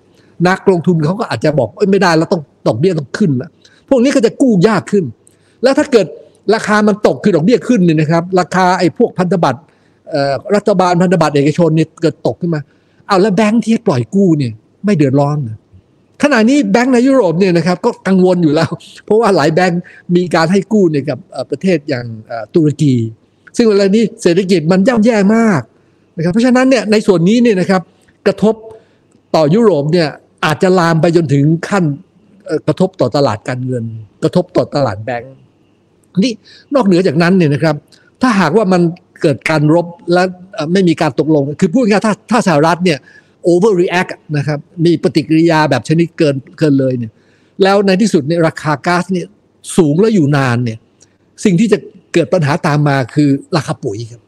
นักลงทุนเขาก็อาจจะบอกไม่ได้แล้วต้องดอกเบี้ยต้องขึ้นแล้วพวกนี้ก็จะกู้ยากขึ้น แล้วถ้าเกิดราคามันตกคือดอกเบี้ยขึ้นเนี่ยนะครับ ราคาไอ้พวกพันธบัตรรัฐบาลพันธบัตรเอกชนเนี่ยเกิดตกขึ้นมาเอาแล้วแบงค์ที่ปล่อยกู้เนี่ยไม่เดือดร้อนนะ ขณะนี้แบงค์ในยุโรปเนี่ยนะครับก็กังวลอยู่แล้ว เพราะว่าหลายแบงค์มีการให้กู้เนี่ยกับประเทศอย่างตุรกี ซึ่งเวลานี้เศรษฐกิจมันย่ำแย่มากนะครับเพราะฉะนั้นเนี่ยในส่วนนี้เนี่ยนะครับกระทบต่อยุโรปเนี่ยอาจจะลามไปจนถึงขั้นกระทบต่อตลาดการเงิน กระทบต่อตลาดแบงค์นี่นอกเหนือจากนั้นเนี่ยนะครับ ถ้าหากว่ามันเกิดการรบและไม่มีการตกลง คือพูดง่ายถ้าถ้าสหรัฐเนี่ย overreact นะครับมีปฏิกิริยาแบบชนิดเกินเกินเลยเนี่ยแล้วในที่สุดเนี่ยราคาก๊าซเนี่ยสูงแล้วอยู่นานเนี่ยสิ่งที่จะเกิดปัญหาตามมาคือราคาปุ๋ยครับ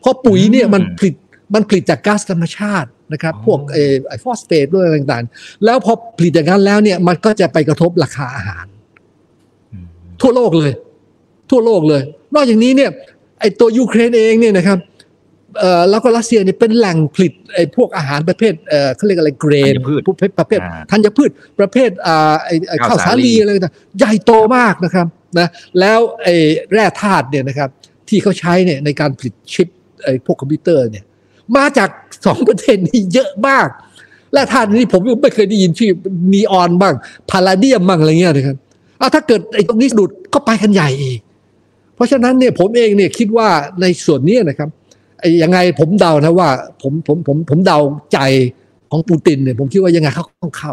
เพราะปุ๋ยเนี่ยมันผลิตมันผลิตจากก๊าซธรรมชาตินะครับ พวกเออไอฟอสเฟตด้วยอะไรต่างๆ แล้วพอผลิตอย่างนั้นแล้วเนี่ยมันก็จะไปกระทบราคาอาหารอืมทั่วโลกเลย ทั่วโลกเลย นอกจากนี้เนี่ยไอตัวยูเครนเองเนี่ยนะครับเอ่อ แล้วก็รัสเซียเนี่ยเป็นแหล่งผลิตไอพวกอาหารประเภทเอ่อเขาเรียกอะไรเกรนธัญพืชประเภทประเภทอ่าธัญพืชประเภทอ่าไอไอ้ข้าข้าววสาสาลีลีอะไรต่างๆใหญ่โตมากนะครับนะแล้วไอแร่ธาตุเนี่ยนะครับที่เขาใช้เนี่ยในการผลิตชิปไอพวกคอมพิวเตอร์เนี่ยมาจากสองประเทศนี้เยอะมากแร่ธาตุนี้ผมไม่เคยได้ยินชื่อนีออนบ้างพาราเดียมบ้างอะไรเงี้ยนะครับอะถ้าเกิดไอ้ตรงนี้สะดุดก็ไปกันใหญ่อีกเพราะฉะนั้นเนี่ยผมเองเนี่ยคิดว่าในส่วนนี้นะครับไอ้ ยังไงผมเดานะว่า ผมผมผมผมเดาใจของปูตินเนี่ยผมคิดว่ายังไงเขาต้องเข้า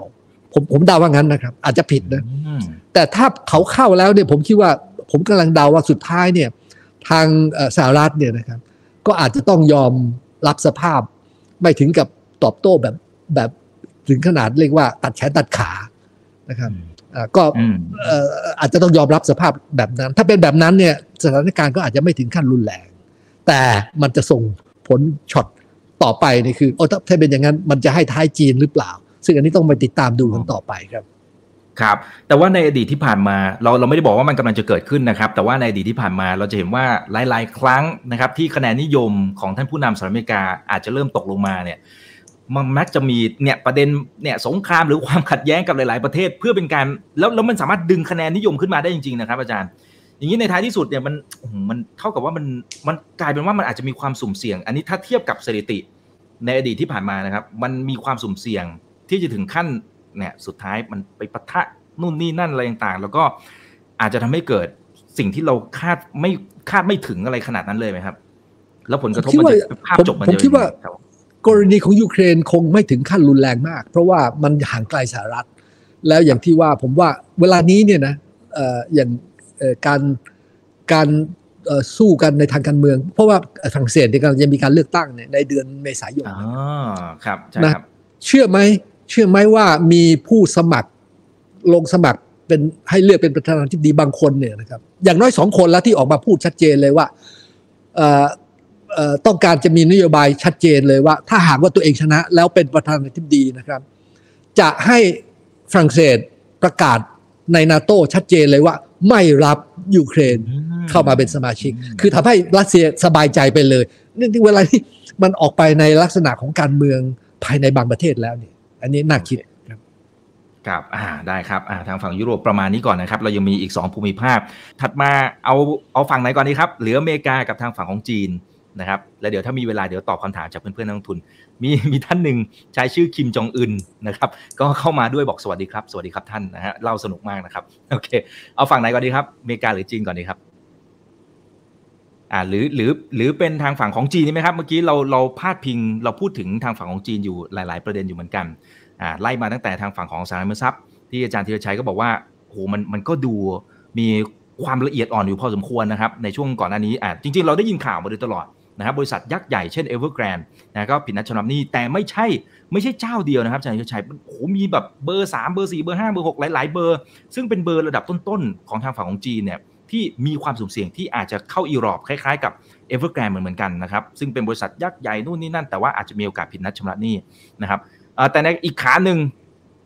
ผมผมเดาว่างั้นนะครับ อาจจะผิดนะอืมแต่ถ้าเขาเข้าแล้วเนี่ยผมคิดว่าผมกำลังเดาว่าสุดท้ายเนี่ย ทางเอ่อสหรัฐเนี่ยนะครับ ก็อาจจะต้องยอมรับสภาพ ไม่ถึงกับตอบโต้แบบแบบถึงขนาดเรียกว่า ตัดแขนตัดขานะครับอ่าก็อืมเอ่ออาจจะต้องยอมรับสภาพแบบนั้น ถ้าเป็นแบบนั้นเนี่ยสถานการณ์ก็อาจจะไม่ถึงขั้นรุนแรง แต่มันจะส่งผลช็อตต่อไปนี่คือโอ้ถ้าเป็นอย่างนั้นมันจะให้ท้ายจีนหรือเปล่า ซึ่งอันนี้ต้องไปติดตามดูกันต่อไปครับครับ แต่ว่าในอดีตที่ผ่านมาเราเราไม่ได้บอกว่ามันกำลังจะเกิดขึ้นนะครับ แต่ว่าในอดีตที่ผ่านมาเราจะเห็นว่าหลาย ๆ ครั้งนะครับ ที่คะแนนนิยมของท่านผู้นำสหรัฐอเมริกาอาจจะเริ่มตกลงมาเนี่ยมันมักจะมีเนี่ยประเด็นเนี่ยสงครามหรือความขัดแย้งกับหลาย ๆ ประเทศ เพื่อเป็นการแล้วแล้วมันสามารถดึงคะแนนนิยมขึ้นมาได้จริง ๆ นะครับ อาจารย์ อย่างนี้ในท้ายที่สุดเนี่ยมันมันเท่ากับว่ามันมันกลายเป็นว่ามันอาจจะมีความสุ่มเสี่ยง อันนี้ถ้าเทียบกับสถิติในอดีตที่ผ่านมานะครับ มันมีความสุ่มเสี่ยงที่จะถึงขั้นเนี่ยสุดท้ายมันไปปะทะนู่นนี่นั่นอะไรต่างๆ แล้วก็อาจจะทำให้เกิดสิ่งที่เราคาดไม่คาดไม่ถึงอะไรขนาดนั้นเลยไหมครับ แล้วผลกระทบผมคิดมันว่าจะภาพจบมันผมจะคิดว่าเป็นยังไงครับกรณีของยูเครนคงไม่ถึงขั้นรุนแรงมาก เพราะว่ามันห่างไกลสหรัฐ แล้วอย่างที่ว่าผมว่าเวลานี้เนี่ยนะอย่าง การการเอ่อสู้กันในทางการเมือง เพราะว่าฝรั่งเศสเนี่ยกำลังจะมีการเลือกตั้งเนี่ยในเดือนเมษายนอ๋อครับใช่นะครับ เชื่อไหมเชื่อไหมว่ามีผู้สมัครลงสมัครเป็นให้เลือกเป็นประธานาธิบดีบางคนเนี่ยนะครับ อย่างน้อยสองคนแล้วที่ออกมาพูดชัดเจนเลยว่าเอ่อเอ่อต้องการจะมีนโยบายชัดเจนเลยว่า ถ้าหากว่าตัวเองชนะ แล้วเป็นประธานาธิบดีนะครับ จะให้ฝรั่งเศสประกาศ ในนาโต้ชัดเจนเลยว่าไม่รับยูเครนอืมเข้ามาเป็นสมาชิก คือทำให้รัสเซียสบายใจไปเลยนี่ที่เวลาที่มันออกไปในลักษณะของการเมืองภายในบางประเทศแล้วเนี่ย อันนี้น่าคิดครับครับอ่าได้ครับอ่าทางฝั่งยุโรปประมาณนี้ก่อนนะครับ เรายังมีอีก 2 ภูมิภาค ถัดมาเอาเอาฝั่งไหนก่อนดีครับ เหลืออเมริกากับทางฝั่งของจีน นะครับแล้วเดี๋ยวถ้ามีเวลาเดี๋ยวตอบคำถามจากเพื่อนๆนักลงทุน มีมีท่านหนึ่งใช้ชื่อคิมจองอึนนะครับ ก็เข้ามาด้วยบอกสวัสดีครับ สวัสดีครับท่านนะฮะเล่าสนุกมากนะครับโอเค เอาฝั่งไหนก่อนดีครับอเมริกาหรือจีนก่อนดีครับอ่าหรือหรือหรือเป็นทางฝั่งของจีนนี่ไหมครับ เมื่อกี้เราเราพาดพิงเราพูดถึงทางฝั่งของจีนอยู่หลาย ๆ ประเด็นอยู่เหมือนกันอ่าไล่มาตั้งแต่ทางฝั่งของสารมือทรัพย์ ที่อาจารย์ธีรชัยก็บอกว่าโหมันมันก็ดูมีความละเอียดอ่อนอยู่พอสมควรนะครับในช่วงก่อนหน้านี้อ่าจริง ๆ เราได้ยินข่าวมาโดยตลอด นะครับบริษัทยักษ์ใหญ่เช่น Evergrande นะก็ผิดนัดชำระหนี้แต่ไม่ใช่ไม่ใช่เจ้าเดียวนะครับอาจารย์ชัยโหมีแบบเบอร์ 3 เบอร์ 4 เบอร์ 5 เบอร์ 6 หลาย ๆ เบอร์ ซึ่งเป็นเบอร์ระดับต้นๆ ของทางฝั่งของจีนเนี่ยที่มีความสุ่มเสี่ยงที่อาจจะเข้าอีรอบคล้ายๆ กับ Evergrande เหมือนเหมือนกันนะครับซึ่งเป็นบริษัทยักษ์ใหญ่นู่นนี่นั่นแต่ว่าอาจจะมีโอกาสผิดนัดชำระหนี้นะครับแต่ในอีกขาหนึ่ง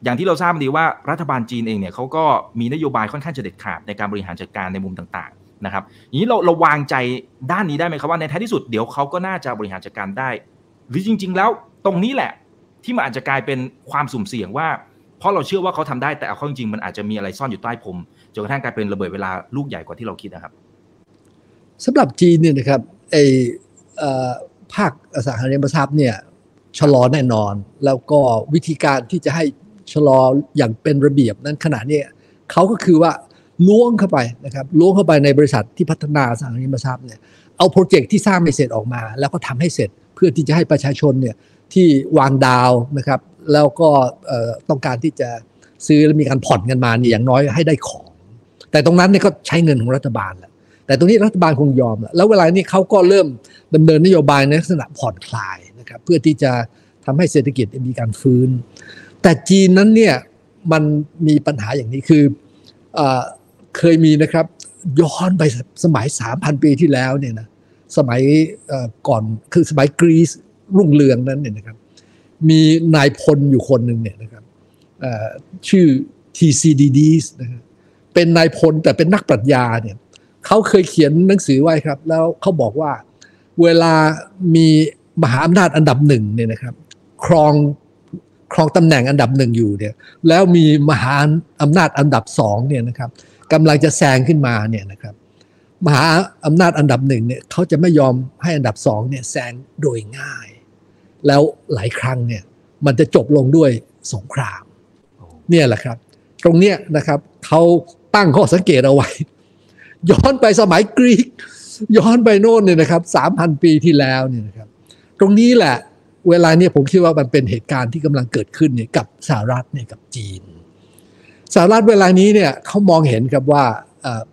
อย่างที่เราทราบดีว่ารัฐบาลจีนเองเนี่ยเขาก็มีนโยบายค่อนข้างจะเด็ดขาดในการบริหารจัดการในมุมต่าง นะครับอย่างนี้เราเราวางใจด้านนี้ได้ไหมครับว่าในท้ายที่สุดเดี๋ยวเขาก็น่าจะบริหารจัดการได้ หรือจริง ๆ แล้วตรงนี้แหละ ที่มันอาจจะกลายเป็นความสุ่มเสี่ยงว่า เพราะเราเชื่อว่าเขาทำได้แต่เอาเข้าจริงมันอาจจะมีอะไรซ่อนอยู่ใต้พรมจนกระทั่งกลายเป็นระเบิดเวลาลูกใหญ่กว่าที่เราคิดนะครับสำหรับจีนเนี่ยนะครับไอภาคอสังหาริมทรัพย์เนี่ยชะลอแน่นอน แล้วก็วิธีการที่จะให้ชะลออย่างเป็นระเบียบนั้นขณะนี้เขาก็คือว่า ล้วงเข้าไปนะครับล้วงเข้าไปในบริษัทที่พัฒนาสังหาริมทรัพย์เนี่ยเอาโปรเจกต์ที่สร้างไม่เสร็จออกมา แล้วก็ทำให้เสร็จเพื่อที่จะให้ประชาชนเนี่ยที่วางดาวนะครับแล้วก็ต้องการที่จะซื้อแล้วมีการผ่อนกันมาเนี่ยอย่างน้อยให้ได้ของ แต่ตรงนั้นเนี่ยก็ใช้เงินของรัฐบาลแหละแต่ตรงนี้รัฐบาลคงยอมแล้วแล้วเวลานี้เขาก็เริ่มดำเนินนโยบายในลักษณะผ่อนคลายนะครับเพื่อที่จะทำให้เศรษฐกิจมีการฟื้น แต่จีนนั้นเนี่ยมันมีปัญหาอย่างนี้คือ เคยมีนะครับ ย้อนไปสมัย 3,000 ปีที่แล้วเนี่ยนะสมัยก่อนคือสมัยกรีซรุ่งเรืองนั้นเนี่ยนะครับ มีนายพลอยู่คนหนึ่งเนี่ยนะครับชื่อ TCDD นะครับเป็นนายพลแต่เป็นนักปรัชญาเนี่ยเขาเคยเขียนหนังสือไว้ครับ แล้วเขาบอกว่าเวลามีมหาอำนาจอันดับหนึ่งเนี่ยนะครับ ครอง ครองตำแหน่งอันดับหนึ่งอยู่เนี่ยแล้วมีมหาอำนาจอันดับสองเนี่ยนะครับกำลังจะแซงขึ้นมาเนี่ยนะครับมหาอำนาจอันดับหนึ่งเนี่ยเขาจะไม่ยอมให้อันดับสองเนี่ยแซงโดยง่าย แล้วหลายครั้งเนี่ยมันจะจบลงด้วยสงครามเนี่ยแหละครับ ตรงเนี้ยนะครับเขาตั้งข้อสังเกตเอาไว้ ย้อนไปสมัยกรีก ย้อนไปโน่นเนี่ยนะครับสามพันปีที่แล้วเนี่ยนะครับ ตรงนี้แหละ เวลาเนี่ยผมคิดว่ามันเป็นเหตุการณ์ที่กำลังเกิดขึ้นเนี่ยกับสหรัฐเนี่ยกับจีนสหรัฐเวลานี้เนี่ยเขามองเห็นครับว่า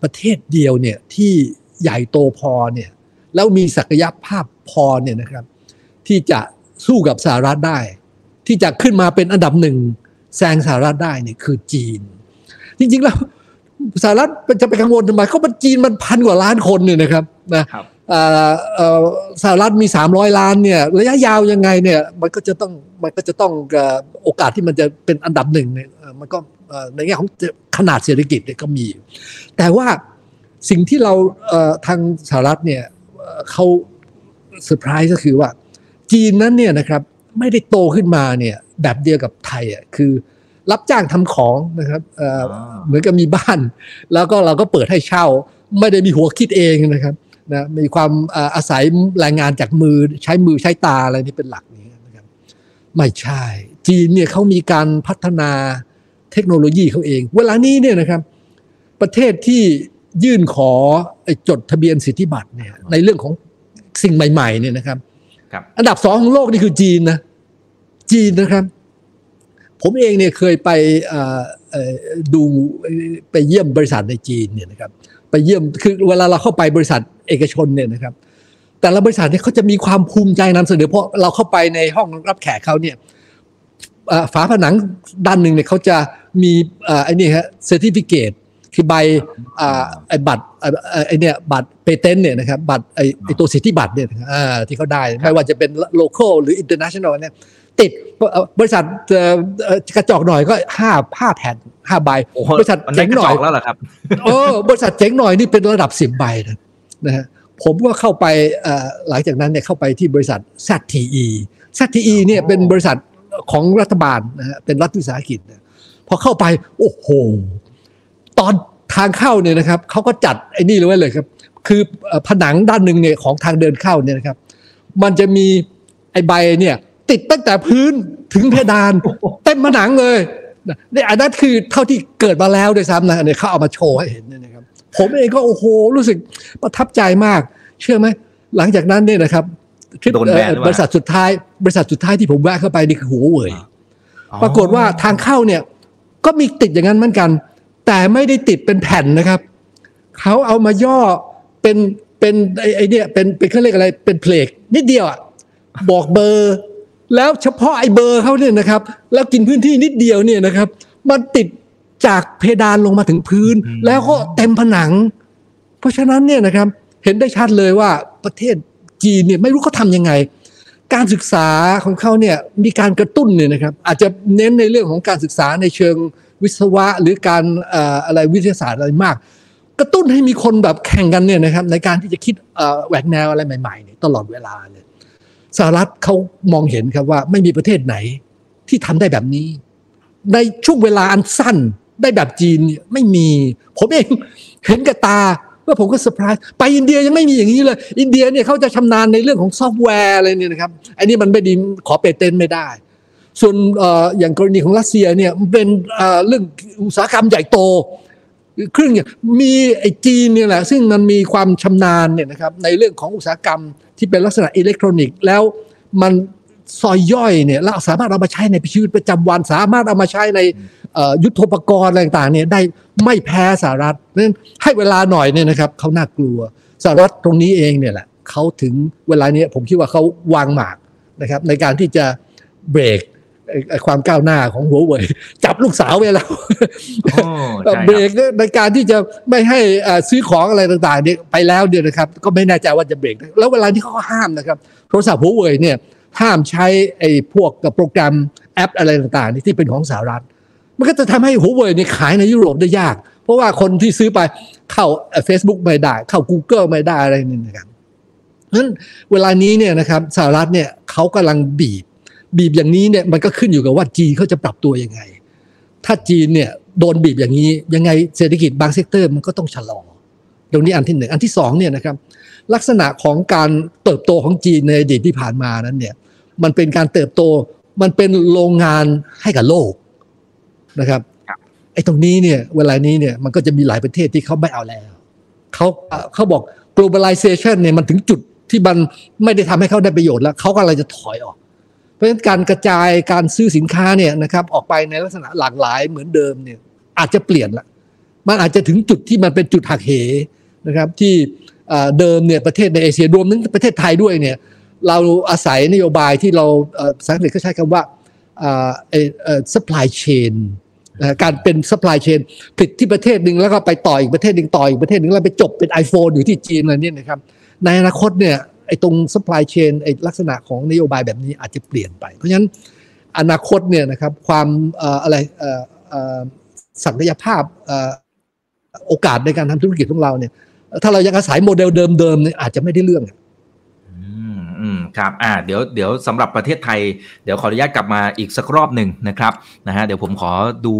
ประเทศเดียวเนี่ยที่ใหญ่โตพอเนี่ยแล้วมีศักยภาพพอเนี่ยนะครับ ที่จะสู้กับสหรัฐได้ ที่จะขึ้นมาเป็นอันดับหนึ่งแซงสหรัฐได้เนี่ยคือจีน จริงๆแล้วสหรัฐจะไปกังวลทำไมเขาเป็นจีนมันพันกว่าล้านคนเนี่ยนะครับนะ สหรัฐมีสามร้อยล้านเนี่ยระยะยาวยังไงเนี่ยมันก็จะต้องมันก็จะต้องโอกาสที่มันจะเป็นอันดับหนึ่งเนี่ยมันก็ในแง่ของขนาดเศรษฐกิจเนี่ยก็มี แต่ว่าสิ่งที่เราทางสหรัฐเนี่ยเขาเซอร์ไพรส์ก็คือว่า จีนนั้นเนี่ยนะครับไม่ได้โตขึ้นมาเนี่ยแบบเดียวกับไทยอะคือรับจ้างทำของนะครับเหมือนกับมีบ้าน แล้วก็เราก็เปิดให้เช่า ไม่ได้มีหัวคิดเองนะครับ นะมีความอาศัยแรงงานจากมือใช้มือใช้ตาอะไรนี่เป็นหลักนี้นะครับไม่ใช่ จีนเนี่ยเขามีการพัฒนาเทคโนโลยีเขาเอง เวลานี้เนี่ยนะครับ ประเทศที่ยื่นขอจดทะเบียนสิทธิบัตรเนี่ยในเรื่องของสิ่งใหม่ๆเนี่ยนะครับอันดับสองของโลกนี่คือจีนนะจีนนะครับ ผมเองเนี่ยเคยไปดูไปเยี่ยมบริษัทในจีนเนี่ยนะครับ ไปเยี่ยมคือเวลาเราเข้าไปบริษัท เอกชนเนี่ยนะครับ แต่ละบริษัทเนี่ยเขาจะมีความภูมิใจนำเสนอเพราะเราเข้าไปในห้องรับแขกเขาเนี่ยฝาผนังด้านหนึ่งเนี่ยเขาจะมีไอ้นี่ฮะ certificate คือใบไอ้บัตรไอ้นี่บัตร patent เนี่ยนะครับบัตรไอ้ตัวสิทธิบัตรเนี่ยที่เขาได้ ไม่ว่าจะเป็น local หรือ international เนี่ยติดบริษัทกระจอกหน่อยก็ห้าห้าแผ่นห้าใบบริษัทเจ๋งหน่อยแล้วเหรอครับเออบริษัทเจ๋งหน่อยนี่เป็นระดับสิบใบนะ ฮะผมก็เข้าไปหลังจากนั้นเนี่ยเข้าไปที่บริษัท ZTE ZTE เนี่ยเป็นบริษัทของรัฐบาลนะฮะเป็นรัฐวิสาหกิจพอเข้าไปโอ้โห ตอนทางเข้าเนี่ยนะครับเขาก็จัดไอ้นี่เลยเลยครับ คือผนังด้านหนึ่งเนี่ยของทางเดินเข้าเนี่ยนะครับ มันจะมีไอ้ใบเนี่ยติดตั้งแต่พื้นถึงเพดานเต็มผนังเลยนี่อันนั้นคือเท่าที่เกิดมาแล้วด้วยซ้ำนะเนี่ยเขาเอามาโชว์ให้เห็นเนี่ยนะครับ ผมเองก็โอ้โหรู้สึกประทับใจมาก เชื่อไหมหลังจากนั้นเนี่ยนะครับทริปบริษัทสุดท้าย บริษัทสุดท้ายที่ผมแวะเข้าไปนี่คือหัวเว่ยปรากฏว่าทางเข้าเนี่ย ก็มีติดอย่างนั้นเหมือนกัน แต่ไม่ได้ติดเป็นแผ่นนะครับเขาเอามาย่อเป็นเป็นไอ้ไอเนี่ยเป็นเป็นเขาเรียกอะไรเป็นเพลกนิดเดียวอะบอกเบอร์ แล้วเฉพาะไอ้เบอร์เขาเนี่ยนะครับ แล้วกินพื้นที่นิดเดียวเนี่ยนะครับ มันติด จากเพดานลงมาถึงพื้น แล้วก็เต็มผนัง เพราะฉะนั้นเนี่ยนะครับเห็นได้ชัดเลยว่าประเทศจีนเนี่ยไม่รู้เขาทำยังไง การศึกษาของเขาเนี่ยมีการกระตุ้นเนี่ยนะครับอาจจะเน้นในเรื่องของการศึกษาในเชิงวิศวะหรือการอะไรวิทยาศาสตร์อะไรมาก กระตุ้นให้มีคนแบบแข่งกันเนี่ยนะครับในการที่จะคิดแหวกแนวอะไรใหม่ๆเนี่ยตลอดเวลาเลยสหรัฐเขามองเห็นครับว่าไม่มีประเทศไหนที่ทำได้แบบนี้ ในช่วงเวลาอันสั้น ได้แบบจีนไม่มี ผมเองเห็นกับตาว่าผมก็เซอร์ไพรส์ไปอินเดียยังไม่มีอย่างนี้เลย อินเดียเนี่ยเขาจะชำนาญในเรื่องของซอฟต์แวร์อะไรเนี่ยนะครับอันนี้มันไม่ดีขอ patent ไม่ได้ ส่วนอย่างกรณีของรัสเซียเนี่ยเป็นเรื่องอุตสาหกรรมใหญ่โตเครื่องเนี่ยมีไอจีนเนี่ยแหละซึ่งมันมีความชำนาญเนี่ยนะครับในเรื่องของอุตสาหกรรมที่เป็นลักษณะอิเล็กทรอนิกส์แล้วมัน ซอยย่อยเนี่ยเราสามารถเอามาใช้ในชีวิตประจำวัน สามารถเอามาใช้ในยุทโธปกรณ์อะไรต่างๆเนี่ยได้ไม่แพ้สหรัฐนั้นให้เวลาหน่อยเนี่ยนะครับเขาน่ากลัวสหรัฐตรงนี้เองเนี่ยแหละเขาถึงเวลานี้ผมคิดว่าเขาวางหมากนะครับในการที่จะเบรกความก้าวหน้าของหัวเว่ยจับลูกสาวไว้แล้วเบรกในการที่จะไม่ให้ซื้อของอะไรต่างๆเนี่ยไปแล้วเดียวนะครับ ก็ไม่แน่ใจว่าจะเบรกแล้วเวลาที่เขาห้ามนะครับโทรศัพท์หัวเว่ยเนี่ย ห้ามใช้ไอ้พวกกับโปรแกรมแอปอะไรต่างๆที่เป็นของสหรัฐ มันก็จะทำให้หัวเว่ยเนี่ยขายในยุโรปได้ยาก เพราะว่าคนที่ซื้อไปเข้า Facebook ไม่ได้ เข้า Google ไม่ได้อะไรนี่นะครับนั้นเวลานี้เนี่ยนะครับสหรัฐเนี่ยเขากำลังบีบ บีบอย่างนี้เนี่ยมันก็ขึ้นอยู่กับว่าจีนเขาจะปรับตัวยังไง ถ้าจีนเนี่ยโดนบีบอย่างนี้ ยังไงเศรษฐกิจบาง sector มันก็ต้องชะลอตรงนี้อันที่หนึ่งอันที่สองเนี่ยนะครับลักษณะของการเติบโตของจีนในอดีตที่ผ่านมานั้นเนี่ย มันเป็นการเติบโต มันเป็นโรงงานให้กับโลกนะครับไอ้ตรงนี้เนี่ยเวลานี้เนี่ยมันก็จะมีหลายประเทศที่เขาไม่เอาแล้วเขาเขาบอก globalization เนี่ยมันถึงจุดที่มันไม่ได้ทำให้เขาได้ประโยชน์แล้วเขาก็เลยจะถอยออก เพราะฉะนั้นการกระจายการซื้อสินค้าเนี่ยนะครับออกไปในลักษณะหลากหลายเหมือนเดิมเนี่ยอาจจะเปลี่ยนละมันอาจจะถึงจุดที่มันเป็นจุดหักเหนะครับที่เดิมเนี่ยประเทศในเอเชียรวมทั้งประเทศไทยด้วยเนี่ย เราอาศัยนโยบายที่เราสังเกตก็ใช้คำว่าเออ supply chain การเป็น supply chain ผลิตที่ประเทศหนึ่งแล้วก็ไปต่ออีกประเทศหนึ่งต่ออีกประเทศหนึ่งแล้วไปจบเป็น iPhone อยู่ที่จีนอะไรเนี่ยนะครับในอนาคตเนี่ยไอ้ตรง supply chain ไอ้ลักษณะของนโยบายแบบนี้อาจจะเปลี่ยนไป เพราะฉะนั้นอนาคตเนี่ยนะครับความอะไรศักยภาพโอกาสในการทำธุรกิจของเราเนี่ยถ้าเรายังอาศัยโมเดลเดิมๆเนี่ยอาจจะไม่ได้เรื่อง อืมครับอ่าเดี๋ยวเดี๋ยวสำหรับประเทศไทย เดี๋ยวขออนุญาตกลับมาอีกสักรอบหนึ่งนะครับนะฮะเดี๋ยวผมขอดู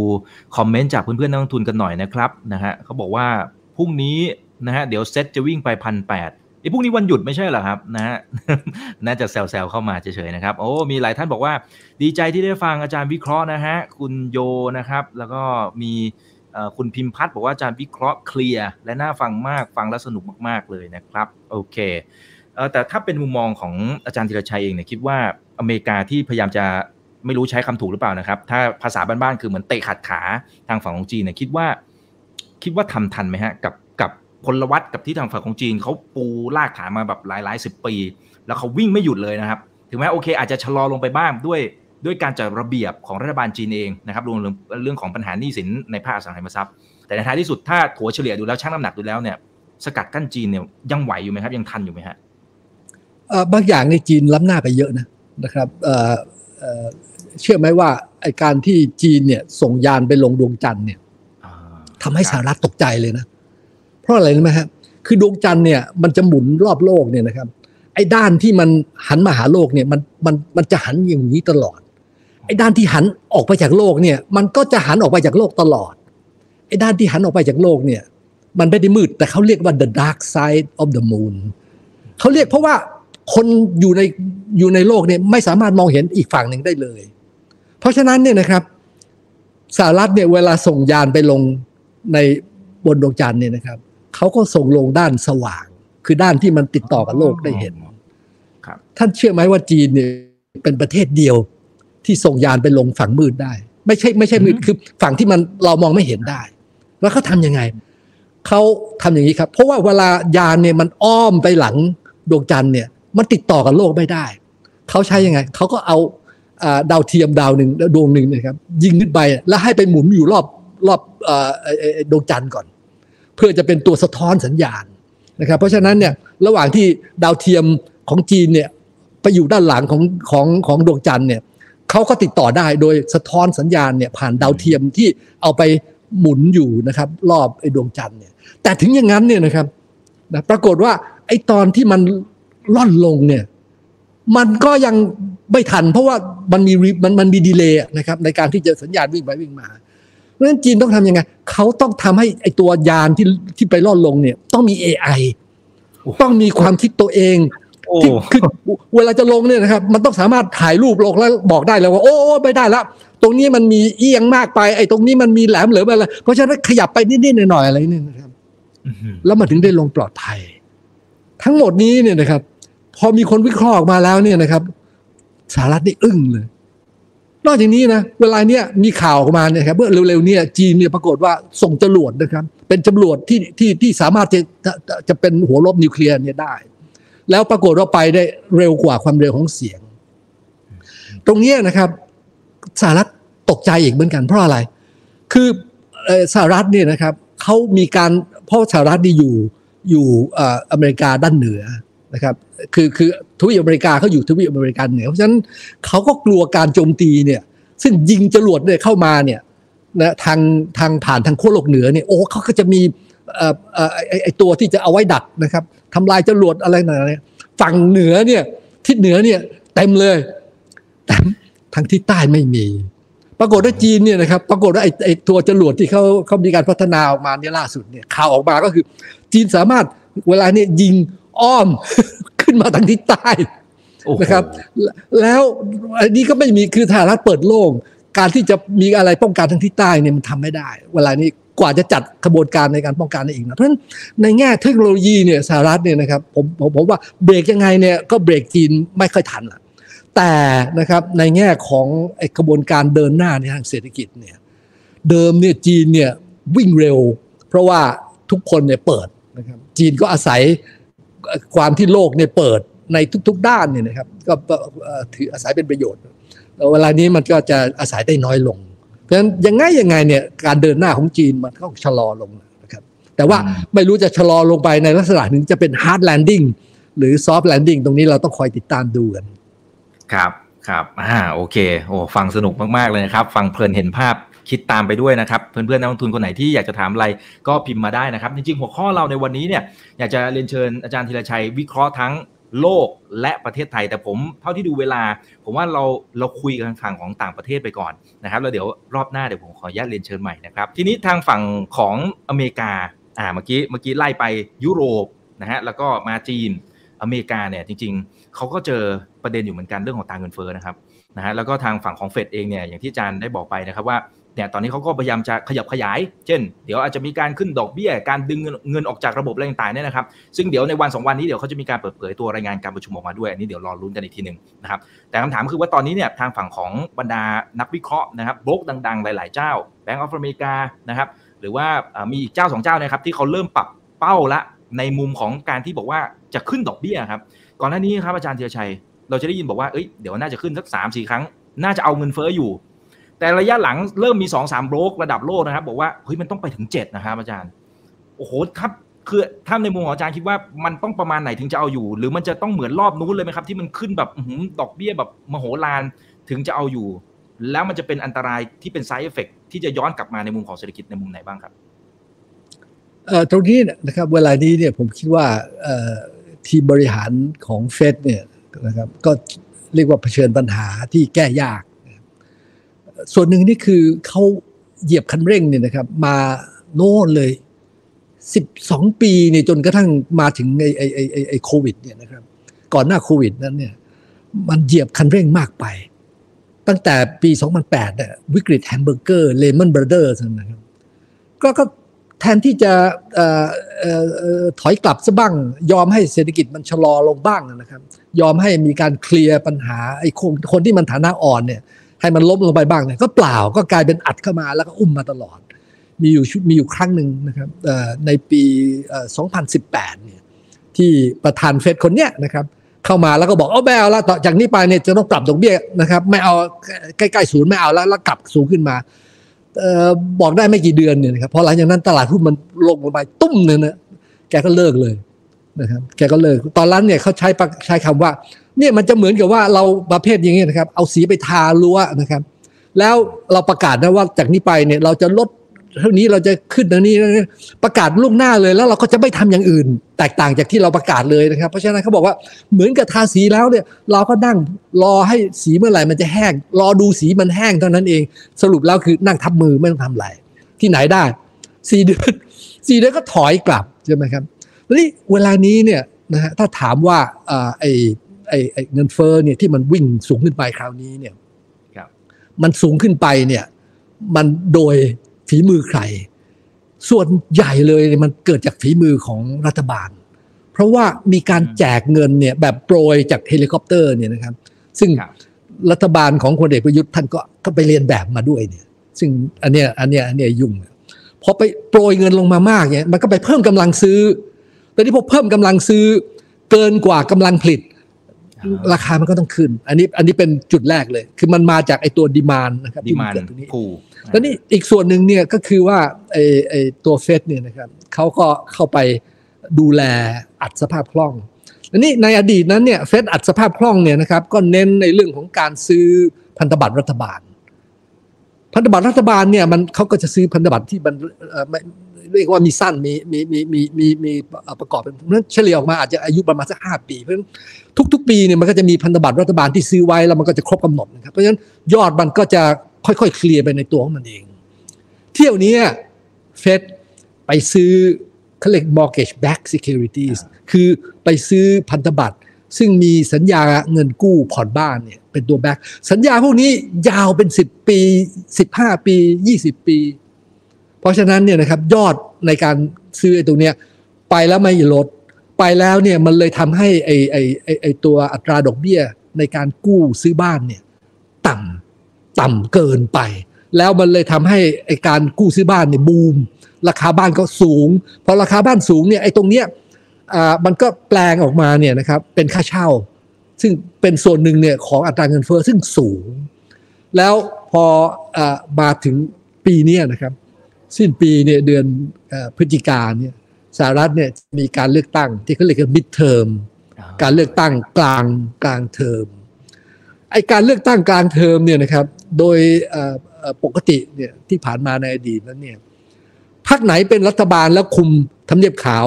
คอมเมนต์จากเพื่อนๆนักลงทุนกันหน่อยนะครับนะฮะเขาบอกว่าพรุ่งนี้นะฮะเดี๋ยวเซ็ตจะวิ่งไปพันแปดไอ้พรุ่งนี้วันหยุดไม่ใช่เหรอครับนะฮะน่าจะแซวๆเข้ามาเฉยๆนะครับโอ้มีหลายท่านบอกว่า ดีใจที่ได้ฟังอาจารย์วิเคราะห์นะฮะคุณโยนะครับ แล้วก็มีคุณพิมพัฒน์บอกว่าอาจารย์วิเคราะห์เคลียร์และน่าฟังมากฟังแล้วสนุกมากๆเลยนะครับ โอเค แต่ถ้าเป็นมุมมองของอาจารย์ธีรชัยเองเนี่ยคิดว่าอเมริกาที่พยายามจะไม่รู้ใช้คำถูกหรือเปล่านะครับ ถ้าภาษาบ้านๆคือเหมือนเตะขัดขาทางฝั่งของจีนเนี่ยคิดว่า คิดว่าทำทันไหมฮะ กับกับพลวัตกับที่ทางฝั่งของจีนเขาปูลากฐานมาแบบหลายหลายสิบปี แล้วเขาวิ่งไม่หยุดเลยนะครับ ถึงแม้โอเค อาจจะชะลอลงไปบ้างด้วยด้วยการจัดระเบียบของรัฐบาลจีนเองนะครับรวมถึงเรื่องของปัญหาหนี้สินในภาคอสังหาริมทรัพย์ แต่ในท้ายที่สุดถ้าถัวเฉลี่ยดูแล้วชั่งน้ำหนักดูแล้วเนี่ยสกัดกั้นจีนเนี่ยยังไหวอยู่ไหมครับยังทันอยู่ไหมฮะ บางอย่างในจีนล้ำหน้าไปเยอะนะนะครับเชื่อไหมว่าไอการที่จีนเนี่ยส่งยานไปลงดวงจันทร์เนี่ยทำให้สหรัฐตกใจเลยนะ เพราะอะไรรู้ไหมฮะคือดวงจันทร์เนี่ยมันจะหมุนรอบโลกเนี่ยนะครับ ไอ้ด้านที่มันหันมาหาโลกเนี่ยมันมันมันจะหันอย่างนี้ตลอด ไอ้ด้านที่หันออกไปจากโลกเนี่ย มันก็จะหันออกไปจากโลกตลอด ไอ้ด้านที่หันออกไปจากโลกเนี่ย มันไม่ได้มืดแต่เขาเรียกว่า the dark side of the moon เขาเรียกเพราะว่า คนอยู่ในอยู่ในโลกเนี่ยไม่สามารถมองเห็นอีกฝั่งหนึ่งได้เลย เพราะฉะนั้นเนี่ยนะครับสหรัฐเนี่ยเวลาส่งยานไปลงในบนดวงจันทร์เนี่ยนะครับเขาก็ส่งลงด้านสว่าง คือด้านที่มันติดต่อกับโลกได้เห็นครับท่านเชื่อไหมว่าจีนเนี่ยเป็นประเทศเดียวที่ส่งยานไปลงฝั่งมืดได้ ไม่ใช่ไม่ใช่มืดคือฝั่งที่มันเรามองไม่เห็นได้ แล้วเขาทายังไงเขาทำอย่างนี้ครับ เพราะว่าเวลายานเนี่ยมันอ้อมไปหลังดวงจันทร์เนี่ย มันติดต่อกับโลกไม่ได้ เขาใช้ยังไง เขาก็เอาดาวเทียมดาวหนึ่งดวงหนึ่งนะครับ ยิงขึ้นไปแล้วให้ไปหมุนอยู่รอบรอบดวงจันทร์ก่อน เพื่อจะเป็นตัวสะท้อนสัญญาณนะครับ เพราะฉะนั้นเนี่ยระหว่างที่ดาวเทียมของจีนเนี่ยไปอยู่ด้านหลังของของของดวงจันทร์เนี่ยเขาก็ติดต่อได้โดยสะท้อนสัญญาณเนี่ยผ่านดาวเทียมที่เอาไปหมุนอยู่นะครับ รอบไอ้ดวงจันทร์เนี่ยแต่ถึงอย่างนั้นเนี่ยนะครับนะปรากฏว่าไอ้ตอนที่มัน ล่อนลงเนี่ย มันก็ยังไม่ทัน เพราะว่ามันมีมันมันมีดีเลย์นะครับ ในการที่จะสัญญาณวิ่งไปวิ่งมาเพราะฉะนั้นจีนต้องทำยังไงเขาต้องทำให้ไอ้ตัวยานที่ที่ไปล่อนลงเนี่ย ต้องมี AI ต้องมีความคิดตัวเองที่คือเวลาจะลงเนี่ยนะครับ มันต้องสามารถถ่ายรูปลงแล้วบอกได้แล้วว่า โอ้ไม่ได้แล้วตรงนี้มันมีเอียงมากไป ไอ้ตรงนี้มันมีแหลมเหลืออะไรเพราะฉะนั้นขยับไปนิดๆหน่อยๆอะไรนี่นะครับแล้วมาถึงได้ลงปลอดภัย ทั้งหมดนี้เนี่ยนะครับ พอมีคนวิเคราะห์ออกมาแล้วเนี่ยนะครับสหรัฐนี่อึ้งเลย นอกจากนี้นะเวลาเนี้ยมีข่าวออกมาเนี่ยครับเมื่อเร็วๆเนี่ยจีนเนี่ยปรากฏว่าส่งจรวดนะครับ เป็นจรวดที่ที่ที่สามารถจะจะจะเป็นหัวรบนิวเคลียร์เนี่ยได้ แล้วปรากฏว่าไปได้เร็วกว่าความเร็วของเสียง ตรงนี้นะครับสหรัฐตกใจอีกเหมือนกันเพราะอะไร คือสหรัฐเนี่ยนะครับเขามีการเพราะสหรัฐนี่อยู่อยู่อเมริกาด้านเหนือ นะครับคือคือทวีปอเมริกาเขาอยู่ทวีปอเมริกาเหนือเพราะฉะนั้นเขาก็กลัวการโจมตีเนี่ยซึ่งยิงจรวดเนี่ยเข้ามาเนี่ยนะทางทางผ่านทางขั้วโลกเหนือเนี่ยโอ้เขาก็จะมีเอ่อเอ่อไออตัวที่จะเอาไว้ดักนะครับทำลายจรวดอะไรต่างๆฝั่งเหนือเนี่ยทิศเหนือเนี่ยเต็มเลยแต่ทางทิศใต้ไม่มี ปรากฏว่าจีนเนี่ยนะครับปรากฏว่าไอไอตัวจรวดที่เขาเขามีการพัฒนาออกมาเนี่ยล่าสุดเนี่ยข่าวออกมาก็คือ จีนสามารถเวลาเนี่ยยิง อ้อมขึ้นมาทางทิศใต้นะครับ แล้วอันนี้ก็ไม่มีคือสหรัฐเปิดโล่งการที่จะมีอะไรป้องกันทางทิศใต้เนี่ยมันทำไม่ได้ เวลานี้กว่าจะจัดกระบวนการในการป้องกันได้อีกนะเพราะฉะนั้นในแง่เทคโนโลยีเนี่ยสหรัฐเนี่ยนะครับผมผมผมว่าเบรกยังไงเนี่ยก็เบรกจีนไม่ค่อยทันละแต่นะครับในแง่ของไอ้กระบวนการเดินหน้าในทางเศรษฐกิจเนี่ยเดิมเนี่ยจีนเนี่ยวิ่งเร็ว เพราะว่าทุกคนเนี่ยเปิดนะครับจีนก็อาศัย ความที่โลกเนี่ยเปิดในทุก ๆ ด้านเนี่ยนะครับ ก็ถืออาศัยเป็นประโยชน์เวลานี้มันก็จะอาศัยได้น้อยลง เพราะฉะนั้นยังไงยังไงเนี่ยการเดินหน้าของจีนมันก็ชะลอลงนะครับ แต่ว่าไม่รู้จะชะลอลงไปในลักษณะนึงจะเป็น hard landing หรือ soft landing ตรงนี้เราต้องคอยติดตามดูกัน ครับครับอ่าโอเค โอ้ฟังสนุกมาก ๆ เลยนะครับ ฟังเพลินเห็นภาพ คิดตามไปด้วยนะครับ เพื่อนๆนักลงทุนคนไหนที่อยากจะถามอะไรก็พิมพ์มาได้นะครับ จริงๆ หัวข้อเราในวันนี้เนี่ยอยากจะเรียนเชิญอาจารย์ธีรชัยวิเคราะห์ทั้งโลกและประเทศไทย แต่ผมเท่าที่ดูเวลา ผมว่าเราเราคุยกันฝั่งของต่างประเทศไปก่อนนะครับแล้วเดี๋ยวรอบหน้าเดี๋ยวผมขออนุญาตเรียนเชิญใหม่นะครับทีนี้ทางฝั่งของอเมริกาอ่าเมื่อกี้เมื่อกี้ไล่ไปยุโรปนะฮะแล้วก็มาจีนอเมริกาเนี่ยจริง ๆเขาก็เจอประเด็นอยู่เหมือนกันเรื่องของตางเงินเฟ้อนะครับนะฮะแล้วก็ทางฝั่งของเฟดเองเนี่ยอย่างที่อาจารย์ได้บอกไปนะครับว่า เนี่ยตอนนี้เขาก็พยายามจะขยับขยาย เช่น เดี๋ยวอาจจะมีการขึ้นดอกเบี้ย การดึงเงินออกจากระบบอะไรต่างๆเนี่ยนะครับ ซึ่งเดี๋ยวในวันสองวันนี้เดี๋ยวเขาจะมีการเปิดเผยตัวรายงานการประชุมออกมาด้วยอันนี้เดี๋ยวรอรุ้นกันอีกทีหนึ่งนะครับ แต่คำถามคือว่าตอนนี้เนี่ยทางฝั่งของบรรดานักวิเคราะห์นะครับบล็อกดังๆ หลาย ๆ เจ้า Bank of America นะครับหรือว่ามีอีกเจ้าสองเจ้านะครับที่เขาเริ่มปรับเป้าละในมุมของการที่บอกว่าจะขึ้นดอกเบี้ยครับก่อนหน้านี้ครับอาจารย์เทียชัย เราจะได้ยินบอกว่าเอ้ยเดี๋ยวน่าจะขึ้นสักสาสี่ครั้งน่าจะเอาเงินเฟ้ออยู่ แต่ระยะหลังเริ่มมีสองสามโบรกระดับโลกนะครับ บอกว่าเฮ้ยมันต้องไปถึงเจ็ดนะครับอาจารย์ โอ้โหครับคือถ้าในมุมของอาจารย์คิดว่ามันต้องประมาณไหนถึงจะเอาอยู่ หรือมันจะต้องเหมือนรอบนู้นเลยไหมครับ ที่มันขึ้นแบบดอกเบี้ยแบบมโหฬารถึงจะเอาอยู่ แล้วมันจะเป็นอันตรายที่เป็น side effect ที่จะย้อนกลับมาในมุมของเศรษฐกิจในมุมไหนบ้างครับตรงนี้นะครับเวลานี้เนี่ยผมคิดว่าทีมบริหารของเฟดเนี่ยนะครับก็เรียกว่าเผชิญปัญหาที่แก้ยาก ส่วนหนึ่งนี่คือเขาเหยียบคันเร่งเนี่ยนะครับ มาโน่นเลยสิบสองปีเนี่ยจนกระทั่งมาถึงไอ้ไอ้ไอ้ไอไอโควิดเนี่ยนะครับ ก่อนหน้าโควิดนั้นเนี่ย มันเหยียบคันเร่งมากไป ตั้งแต่ปี 2008เนี่ยวิกฤตแฮมเบอร์เกอร์ Lehman Brothers นะครับก็ก็แทนที่จะถอยกลับซะบ้าง ยอมให้เศรษฐกิจมันชะลอลงบ้างนะครับ ยอมให้มีการเคลียร์ปัญหาไอ้คนคนที่มันฐานะอ่อนเนี่ย ให้มันล้มลงไปบ้างเนี่ยก็เปล่าก็กลายเป็นอัดเข้ามาแล้วก็อุ้มมาตลอด มีอยู่ชุดมีอยู่ครั้งหนึ่งนะครับในปี 2018 เนี่ยที่ประธานเฟดคนเนี้ยนะครับเข้ามาแล้วก็บอกเอาไม่เอาแล้วต่อจากนี้ไปเนี่ยจะต้องปรับดอกเบี้ยนะครับไม่เอาใกล้ๆศูนย์ไม่เอาแล้วแล้วกลับสูงขึ้นมาบอกได้ไม่กี่เดือนเนี่ยนะครับพอหลังจากนั้นตลาดหุ้นมันลงลงไปตุ้มเนี่ยนะแกก็เลิกเลย นะครับแกก็เลิกตอนนั้นเนี่ยเขาใช้ใช้คำว่าเนี่ยมันจะเหมือนกับว่าเราประเภทอย่างเงี้ยนะครับ เอาสีไปทารั้วนะครับ แล้วเราประกาศนะว่าจากนี้ไปเนี่ยเราจะลดเท่านี้เราจะขึ้นเท่านี้ประกาศล่วงหน้าเลยแล้วเราก็จะไม่ทำอย่างอื่น แตกต่างจากที่เราประกาศเลยนะครับ เพราะฉะนั้นเขาบอกว่าเหมือนกับทาสีแล้วเนี่ย เราก็นั่งรอให้สีเมื่อไหร่มันจะแห้ง รอดูสีมันแห้งเท่านั้นเอง สรุปแล้วคือนั่งทับมือไม่ต้องทำอะไรที่ไหนได้สี่เดือนสี่เดือนก็ถอยกลับใช่ไหมครับ แล้วนี่เวลานี้เนี่ยนะฮะถ้าถามว่าไอ้ไอ้ไอ้เงินเฟ้อเนี่ยที่มันวิ่งสูงขึ้นไปคราวนี้เนี่ยมันสูงขึ้นไปเนี่ยมันโดยฝีมือใคร ส่วนใหญ่เลยมันเกิดจากฝีมือของรัฐบาล เพราะว่ามีการแจกเงินเนี่ยแบบโปรยจากเฮลิคอปเตอร์เนี่ยนะครับ ซึ่งรัฐบาลของพลเอกประยุทธ์ท่านก็ก็ไปเลียนแบบมาด้วยเนี่ย ซึ่งอันเนี้ยอันเนี้ยอันเนี้ยยุ่งพอไปโปรยเงินลงมามากเนี่ยมันก็ไปเพิ่มกำลังซื้อ แต่ที่พอเพิ่มกำลังซื้อเกินกว่ากำลังผลิต ราคามันก็ต้องขึ้น อันนี้อันนี้เป็นจุดแรกเลย คือมันมาจากไอ้ตัวดีมานนะครับที่มันเกิดตรงนี้แล้วนี่อีกส่วนหนึ่งเนี่ยก็คือว่าไอ้ไอ้ตัวเฟดเนี่ยนะครับเขาก็เข้าไปดูแลอัดสภาพคล่องอันนี้ในอดีตนั้นเนี่ยเฟดอัดสภาพคล่องเนี่ยนะครับก็เน้นในเรื่องของการซื้อพันธบัตรรัฐบาล พันธบัตรรัฐบาลเนี่ยมันเขาก็จะซื้อพันธบัตรที่มัน เรียกว่ามีสั้นมีมีมีมีมีมีประกอบเป็นนั้นเฉลี่ยออกมาอาจจะอายุประมาณสักห้าปีเพราะฉะนั้นทุก ๆ ปีเนี่ยมันก็จะมีพันธบัตรรัฐบาลที่ซื้อไว้แล้วมันก็จะครบกำหนดนะครับเพราะฉะนั้นยอดมันก็จะค่อยๆ เคลียร์ไปในตัวของมันเอง เที่ยวนี้เฟดไปซื้อเขาเรียก mortgage back securities คือไปซื้อพันธบัตรซึ่งมีสัญญาเงินกู้ผ่อนบ้านเนี่ยเป็นตัวแบ็กสัญญาพวกนี้ยาวเป็น 10 ปี 15 ปี 20 ปีเพ ราะฉะนั้นเนี่ยนะครับยอดในการซื้อไอ้ตรงเนี้ยไปแล้วไม่ลดไปแล้วเนี่ยมันเลยทำให้ไอ้ไอ้ไอ้ไอ้ตัวอัตราดอกเบี้ยในการกู้ซื้อบ้านเนี่ยต่ำต่ำเกินไป แล้วมันเลยทำให้ไอการกู้ซื้อบ้านเนี่ยบูม ราคาบ้านก็สูงพอราคาบ้านสูงเนี่ยไอ้ตรงเนี้ยมันก็แปลงออกมาเนี่ยนะครับเป็นค่าเช่า ซึ่งเป็นส่วนหนึ่งเนี่ยของอัตราเงินเฟอ้อซึ่งสูง แล้วพอมาถึงปีนี้นะครับ สิ้นปีเนี่ยเดือนพฤศจิกาเนี่ยสหรัฐเนี่ยมีการเลือกตั้งที่เขาเรียกว่า midterm การเลือกตั้งกลางกลางเทอมไอ้การเลือกตั้งกลางเทอมเนี่ยนะครับ โดยปกติเนี่ยที่ผ่านมาในอดีตนั้นเนี่ยพรรคไหนเป็นรัฐบาลแล้วคุมทำเนียบขาว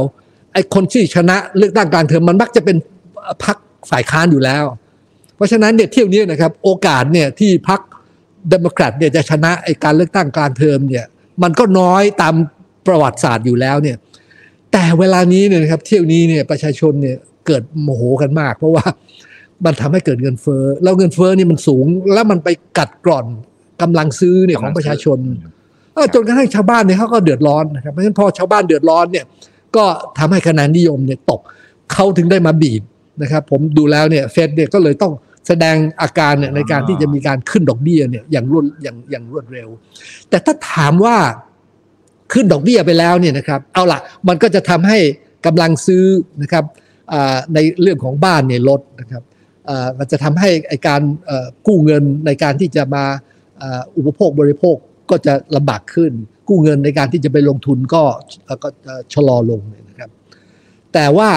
ไอ้คนที่ชนะเลือกตั้งกลางเทอมมันมักจะเป็นพรรคฝ่ายค้านอยู่แล้ว เพราะฉะนั้นเนี่ยเที่ยวนี้นะครับ โอกาสเนี่ยที่พรรคเดโมแครตเนี่ยจะชนะไอ้การเลือกตั้งกลางเทอมเนี่ย มันก็น้อยตามประวัติศาสตร์อยู่แล้วเนี่ย แต่เวลานี้เนี่ยนะครับ เที่ยวนี้เนี่ยประชาชนเนี่ยเกิดโมโหกันมาก เพราะว่ามันทำให้เกิดเงินเฟ้อแล้วเงินเฟ้อนี่มันสูง แล้วมันไปกัดกร่อนกำลังซื้อเนี่ยของประชาชนจนกระทั่งชาวบ้านเนี่ยเขาก็เดือดร้อนนะครับเพราะฉะนั้นพอชาวบ้านเดือดร้อนเนี่ย ก็ทำให้คะแนนนิยมเนี่ยตกเขาถึงได้มาบีบนะครับ ผมดูแล้วเนี่ยเฟดเนี่ยก็เลยต้อง แสดงอาการเนี่ยในการที่จะมีการขึ้นดอกเบี้ยเนี่ยอย่างรวดอย่างอย่างรวดเร็ว แต่ถ้าถามว่าขึ้นดอกเบี้ยไปแล้วเนี่ยนะครับ เอาละมันก็จะทำให้กำลังซื้อนะครับในเรื่องของบ้านเนี่ยลดนะครับมันจะทำให้การกู้เงินในการที่จะมาอุปโภคบริโภคก็จะลำบากขึ้น กู้เงินในการที่จะไปลงทุนก็ก็ชะลอลงนะครับ แต่ว่า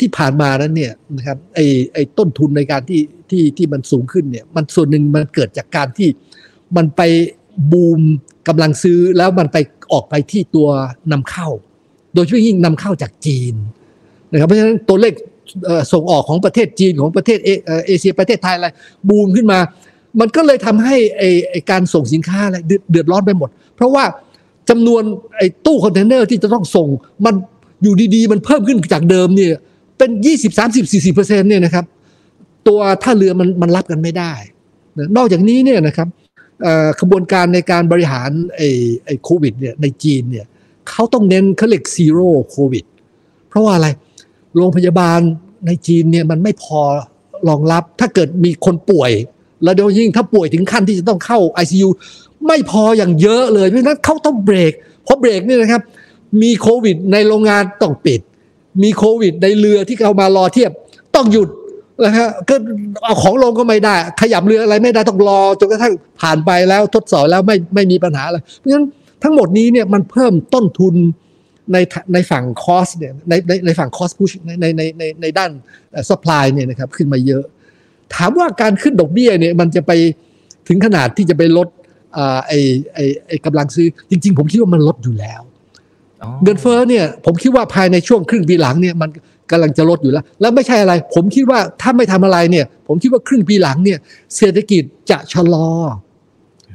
ที่ผ่านมานั้นเนี่ยนะครับไอ้ไอ้ต้นทุนในการที่ที่ที่มันสูงขึ้นเนี่ย มันส่วนหนึ่งมันเกิดจากการที่มันไปบูมกำลังซื้อแล้วมันไปออกไปที่ตัวนำเข้า โดยเฉพาะยิ่งนำเข้าจากจีนนะครับเพราะฉะนั้นตัวเลขส่งออกของประเทศจีนของประเทศเอเชียประเทศไทยอะไรบูมขึ้นมา มันก็เลยทำให้ไอ้การส่งสินค้าอะไรเดือดร้อนไปหมด เพราะว่าจำนวนไอ้ตู้คอนเทนเนอร์ที่จะต้องส่งมันอยู่ดีๆ มันเพิ่มขึ้นจากเดิมเนี่ย เป็น20 30 40เปอร์เซ็นต์เนี่ยนะครับ ตัวท่าเรือมันมันรับกันไม่ได้ นอกจากนี้เนี่ยนะครับขบวนการในการบริหารไอ้ไอ้โควิดเนี่ยในจีนเนี่ยเขาต้องเน้นเขาเรียก zero COVID เพราะว่าอะไร โรงพยาบาลในจีนเนี่ยมันไม่พอรองรับถ้าเกิดมีคนป่วย แล้วโดยยิ่งถ้าป่วยถึงขั้นที่จะต้องเข้า ICU ไม่พออย่างเยอะเลย เพราะนั้นเขาต้องเบรกเพราะเบรกนี่นะครับ มีโควิดในโรงงานต้องปิด มีโควิดในเรือที่เขามารอเทียบต้องหยุดนะฮะก็เอาของลงก็ไม่ได้ ขยับเรืออะไรไม่ได้ต้องรอจนกระทั่งผ่านไปแล้วทดสอบแล้วไม่ไม่มีปัญหาอะไรเพราะฉะนั้นทั้งหมดนี้เนี่ยมันเพิ่มต้นทุนในในฝั่งคอสเนี่ยในในในฝั่งคอสพุชในในในในด้านสป라이เนี่ยนะครับขึ้นมาเยอะ ถามว่าการขึ้นดอกเบี้ยเนี่ยมันจะไปถึงขนาดที่จะไปลดอ่าไอไอไอกำลังซื้อจริง ๆ ผมคิดว่ามันลดอยู่แล้ว เงินเฟ้อเนี่ยผมคิดว่าภายในช่วงครึ่งปีหลังเนี่ยมันกำลังจะลดอยู่แล้ว แล้วไม่ใช่อะไร ผมคิดว่าถ้าไม่ทำอะไรเนี่ย ผมคิดว่าครึ่งปีหลังเนี่ยเศรษฐกิจจะชะลอ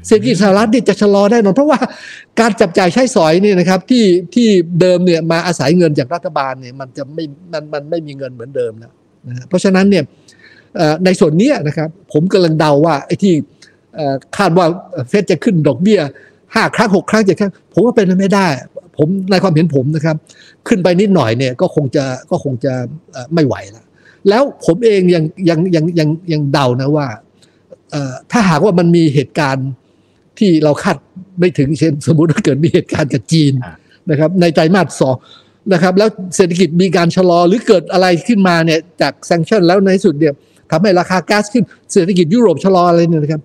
เศรษฐกิจสหรัฐเนี่ยจะชะลอแน่นอนเพราะว่าการจับจ่ายใช้สอยเนี่ยนะครับที่ที่เดิมเนี่ยมาอาศัยเงินจากรัฐบาลเนี่ยมันจะไม่มันมันไม่มีเงินเหมือนเดิมแล้วนะเพราะฉะนั้นเนี่ยในส่วนนี้นะครับผมกำลังเดาว่าไอ้ที่คาดว่าเฟดจะขึ้นดอกเบี้ยห้าครั้งหกครั้งเจ็ดครั้งผมว่าเป็นไม่ได้ ผมในความเห็นผมนะครับ ขึ้นไปนิดหน่อยเนี่ยก็คงจะก็คงจะไม่ไหวแล้วแล้วผมเองยังยังยังยังยังเดานะว่าถ้าหากว่ามันมีเหตุการณ์ที่เราคาดไม่ถึงเช่นสมมติว่าเกิดมีเหตุการณ์กับจีนนะครับ ในไตรมาสสองนะครับ แล้วเศรษฐกิจมีการชะลอหรือเกิดอะไรขึ้นมาเนี่ยจากแซงชั่นแล้วในสุดเนี่ยทำให้ราคาก๊าซขึ้นเศรษฐกิจยุโรปชะลออะไรเนี่ยนะครับ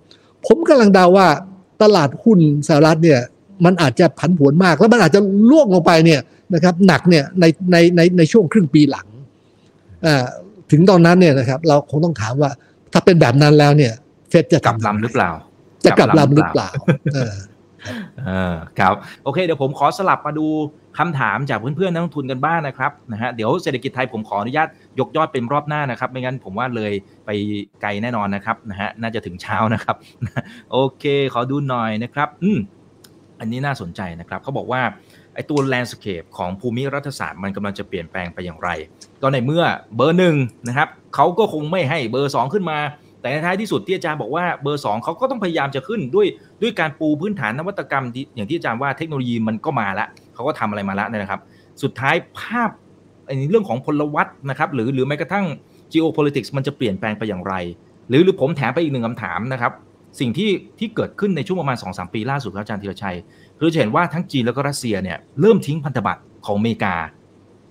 ผมกำลังเดาว่าตลาดหุ้นสหรัฐเนี่ย มันอาจจะผันผวนมาก แล้วมันอาจจะล่วงลงไปเนี่ยนะครับหนักเนี่ยในในในในช่วงครึ่งปีหลังอ่าถึงตอนนั้นเนี่ยนะครับเราคงต้องถามว่าถ้าเป็นแบบนั้นแล้วเนี่ย เฟดจะกลับลำหรือเปล่า จะกลับลำหรือเปล่าเออครับโอเค เดี๋ยวผมขอสลับมาดูคำถามจากเพื่อนๆนักลงทุนกันบ้างนะครับนะฮะเดี๋ยวเศรษฐกิจไทยผมขออนุญาตยกยอดเป็นรอบหน้านะครับ ไม่งั้นผมว่าเลยไปไกลแน่นอนนะครับนะฮะน่าจะถึงเช้านะครับ โอเค ขอดูหน่อยนะครับ อืม อันนี้น่าสนใจนะครับเขาบอกว่าไอ้ตัว landscape ของภูมิรัฐศาสตร์มันกำลังจะเปลี่ยนแปลงไปอย่างไร ก็ในเมื่อเบอร์หนึ่งนะครับเขาก็คงไม่ให้เบอร์สองขึ้นมา แต่ในท้ายที่สุดที่อาจารย์บอกว่าเบอร์สองเขาก็ต้องพยายามจะขึ้นด้วยด้วยการปูพื้นฐานนวัตกรรม อย่างที่อาจารย์ว่าเทคโนโลยีมันก็มาแล้วเขาก็ทำอะไรมาแล้วนะครับ สุดท้ายภาพในเรื่องของพลวัตนะครับหรือหรือแม้กระทั่ง geopolitics มันจะเปลี่ยนแปลงไปอย่างไร หรือหรือผมแถมไปอีกหนึ่งคำถามนะครับ สิ่งที่ที่เกิดขึ้นในช่วงประมาณ2อสปีล่าสุดครับอาจารย์ธีรชัย คือจะเห็นว่าทั้งจีนแล้วก็รัสเซียเนี่ยเริ่มทิ้งพันธบัตรของอเมริกา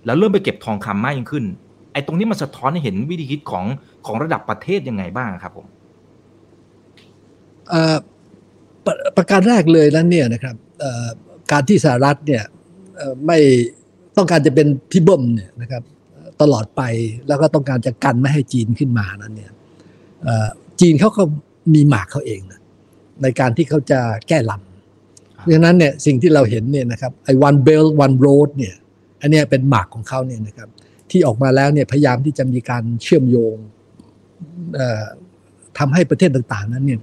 แล้วเริ่มไปเก็บทองคำมากยิ่งขึ้นไอ้ตรงนี้มันสะท้อนให้เห็นวิธีคิดของของระดับประเทศยังไงบ้างครับผมประการแรกเลยนั้นเนี่ยนะครับการที่สหรัฐเนี่ยไม่ต้องการจะเป็นพี่เบิ้มเนี่ยนะครับตลอดไปแล้วก็ต้องการจะกันไม่ให้จีนขึ้นมานั้นเนี่ยจีนเขาก็ มีหมากเขาเองนะในการที่เขาจะแก้ลำดังนั้นเนี่ยสิ่งที่เราเห็นเนี่ยนะครับไอ้ one belt one road เนี่ยอันนี้เป็นหมากของเขาเนี่ยนะครับที่ออกมาแล้วเนี่ยพยายามที่จะมีการเชื่อมโยงทำให้ประเทศต่างๆนั้นเนี่ย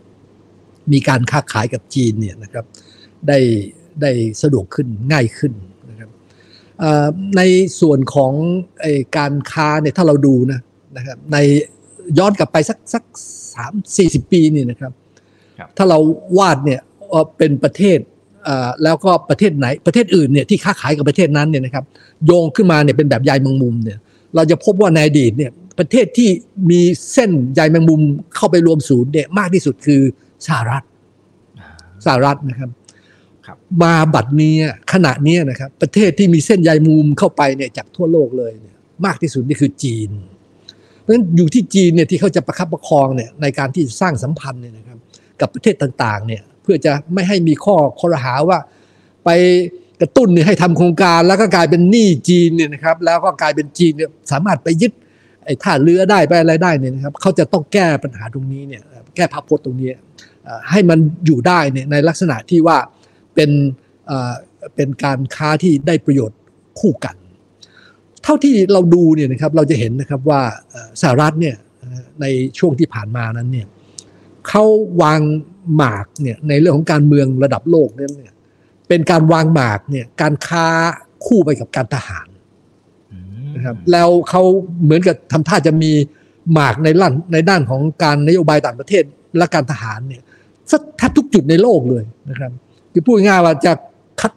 มีการค้าขายกับจีนเนี่ยนะครับได้ได้สะดวกขึ้นง่ายขึ้นนะครับในส่วนของการค้าเนี่ยถ้าเราดูนะนะครับในย้อนกลับไปสักสัก สามสี่สิบปีนี่นะครับ ถ้าเราวาดเนี่ยเป็นประเทศแล้วก็ประเทศไหนประเทศอื่นเนี่ยที่ค้าขายกับประเทศนั้นเนี่ยนะครับโยงขึ้นมาเนี่ยเป็นแบบใยแมงมุมเนี่ยเราจะพบว่าในอดีตเนี่ยประเทศที่มีเส้นใยแมงมุมเข้าไปรวมศูนย์เนี่ยมากที่สุดคือสหรัฐสหรัฐนะครับมาบัดนี้ขณะนี้นะครับประเทศที่มีเส้นใยมุมเข้าไปเนี่ยจากทั่วโลกเลยเนี่ยมากที่สุดนี่คือจีน เพราะฉะนั้นอยู่ที่จีนเนี่ยที่เขาจะประคับประคองเนี่ยในการที่สร้างสัมพันธ์เนี่ยนะครับกับประเทศต่างๆเนี่ยเพื่อจะไม่ให้มีข้อคอรหาว่า ไปกระตุ้นเนี่ยให้ทำโครงการแล้วก็กลายเป็นหนี้จีนเนี่ยนะครับแล้วก็กลายเป็นจีนเนี่ยสามารถไปยึดไอ้ท่าเรือได้ไปอะไรได้เนี่ยนะครับเขาจะต้องแก้ปัญหาตรงนี้เนี่ยแก้ภาพพจน์ตรงนี้ให้มันอยู่ได้เนี่ยในลักษณะที่ว่าเป็นเป็นการค้าที่ได้ประโยชน์คู่กัน เท่าที่เราดูเนี่ยนะครับเราจะเห็นนะครับว่าสหรัฐเนี่ยในช่วงที่ผ่านมานั้นเนี่ยเขาวางหมากเนี่ยในเรื่องของการเมืองระดับโลกเนี่ยเป็นการวางหมากเนี่ยการค้าคู่ไปกับการทหารนะครับแล้วเขาเหมือนกับทำท่าจะมีหมากในด้านในด้านของการนโยบายต่างประเทศและการทหารเนี่ยแทบทุกจุดในโลกเลยนะครับคือพูดง่ายว่าจะคัด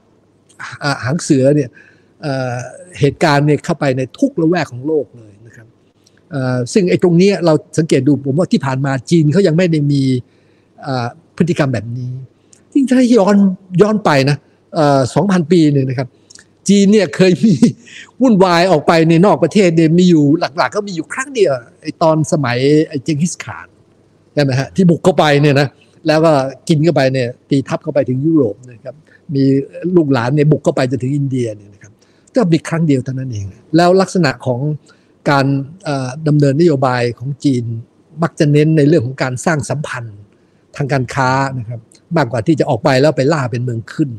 หางเสือเนี่ย เหตุการณ์เนี่ยเข้าไปในทุกละแวกของโลกเลยนะครับซึ่งไอ้ตรงนี้เราสังเกตดูผมว่าที่ผ่านมาจีนเขายังไม่ได้มีพฤติกรรมแบบนี้ยิ่งถ้าย้อนย้อนไปนะสองพันปีเนี่ยนะครับ จีนเนี่ยเคยมีวุ่นวายออกไปในนอกประเทศเนี่ยมีอยู่หลักๆ ก็มีอยู่ครั้งเดียวไอ้ตอนสมัยไอ้เจงกิสข่านใช่ไหมฮะที่บุกเข้าไปเนี่ยนะแล้วก็กินเข้าไปเนี่ยตีทับเข้าไปถึงยุโรปนะครับมีลูกหลานเนี่ยบุกเข้าไปจนถึงอินเดียเนี่ย ก็มีครั้งเดียวเท่านั้นเอง แล้วลักษณะของการดำเนินนโยบายของจีน มักจะเน้นในเรื่องของการสร้างสัมพันธ์ทางการค้านะครับมากกว่าที่จะออกไปแล้วไปล่าเป็นเมืองขึ้น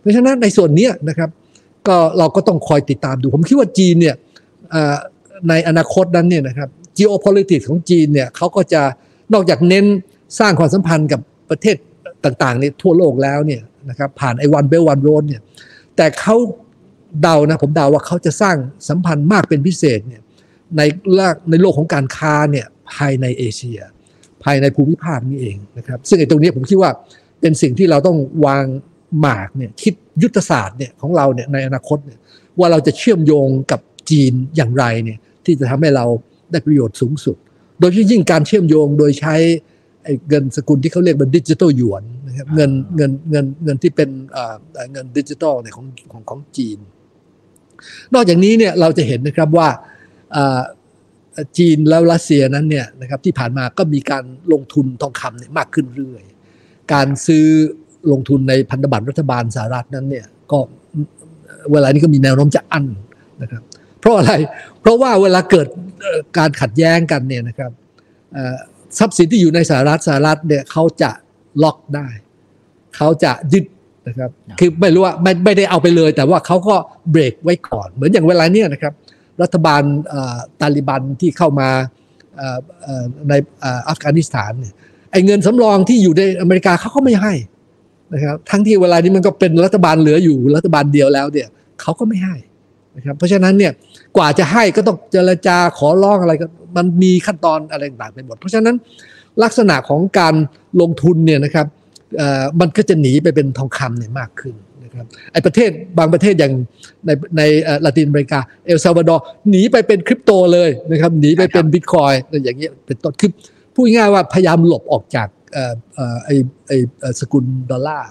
เพราะฉะนั้นในส่วนนี้นะครับ ก็เราก็ต้องคอยติดตามดู ผมคิดว่าจีนเนี่ยในอนาคตนั้นเนี่ยนะครับ geopolitics ของจีนเนี่ยเขาก็จะนอกจากเน้นสร้างความสัมพันธ์กับประเทศต่างๆในทั่วโลกแล้วเนี่ยนะครับผ่านไอ้วันเบลวันโรดเนี่ยแต่เขา เดานะผมเดาว่าเขาจะสร้างสัมพันธ์มากเป็นพิเศษเนี่ยในในโลกของการค้าเนี่ยภายในเอเชีย ภายในภูมิภาคนี้เองนะครับ ซึ่งไอ้ตรงนี้ผมคิดว่าเป็นสิ่งที่เราต้องวางหมากเนี่ยคิดยุทธศาสตร์เนี่ยของเราเนี่ยในอนาคตเนี่ยว่าเราจะเชื่อมโยงกับจีนอย่างไรเนี่ยที่จะทำให้เราได้ประโยชน์สูงสุด โดยที่ยิ่งการเชื่อมโยงโดยใช้เงินสกุลที่เขาเรียกเป็นดิจิทัลหยวนนะครับเงินเงินเงินเงินที่เป็นเงินดิจิทัลเนี่ยของของของจีน นอกจากนี้เนี่ยเราจะเห็นนะครับว่าจีนแล้วรัสเซียนั้นเนี่ยนะครับที่ผ่านมาก็มีการลงทุนทองคำเนี่ยมากขึ้นเรื่อยการซื้อลงทุนในพันธบัตรรัฐบาลสหรัฐนั้นเนี่ยก็เวลานี้ก็มีแนวโน้มจะอั้นนะครับเพราะอะไร เพราะว่าเวลาเกิดการขัดแย้งกันเนี่ยนะครับทรัพย์สินที่อยู่ในสหรัฐสหรัฐเนี่ยเขาจะล็อกได้ เขาจะยึด นะครับ คือไม่รู้ว่าไม่ไม่ได้เอาไปเลย แต่ว่าเขาก็เบรกไว้ก่อน เหมือนอย่างเวลาเนี้ยนะครับ รัฐบาลตาลิบันที่เข้ามาในอัฟกานิสถานเนี่ยไอ้เงินสำรองที่อยู่ในอเมริกาเขาก็ไม่ให้นะครับ ทั้งที่เวลานี้มันก็เป็นรัฐบาลเหลืออยู่รัฐบาลเดียวแล้วเนี่ยเขาก็ไม่ให้นะครับ เพราะฉะนั้นเนี่ยกว่าจะให้ก็ต้องเจรจาขอร้องอะไรก็มันมีขั้นตอนอะไรต่างๆไปหมด เพราะฉะนั้นลักษณะของการลงทุนเนี่ยนะครับ มันก็จะหนีไปเป็นทองคำเนี่ยมากขึ้นนะครับไอ้ประเทศบางประเทศอย่างในในลาตินอเมริกาเอลซัลวาดอร์หนีไปเป็นคริปโตเลยนะครับหนีไปเป็นบิตคอยน์อย่างเงี้ยเป็นต้นคือพูดง่ายว่าพยายามหลบออกจากไอ้ไอ้สกุลดอลลาร์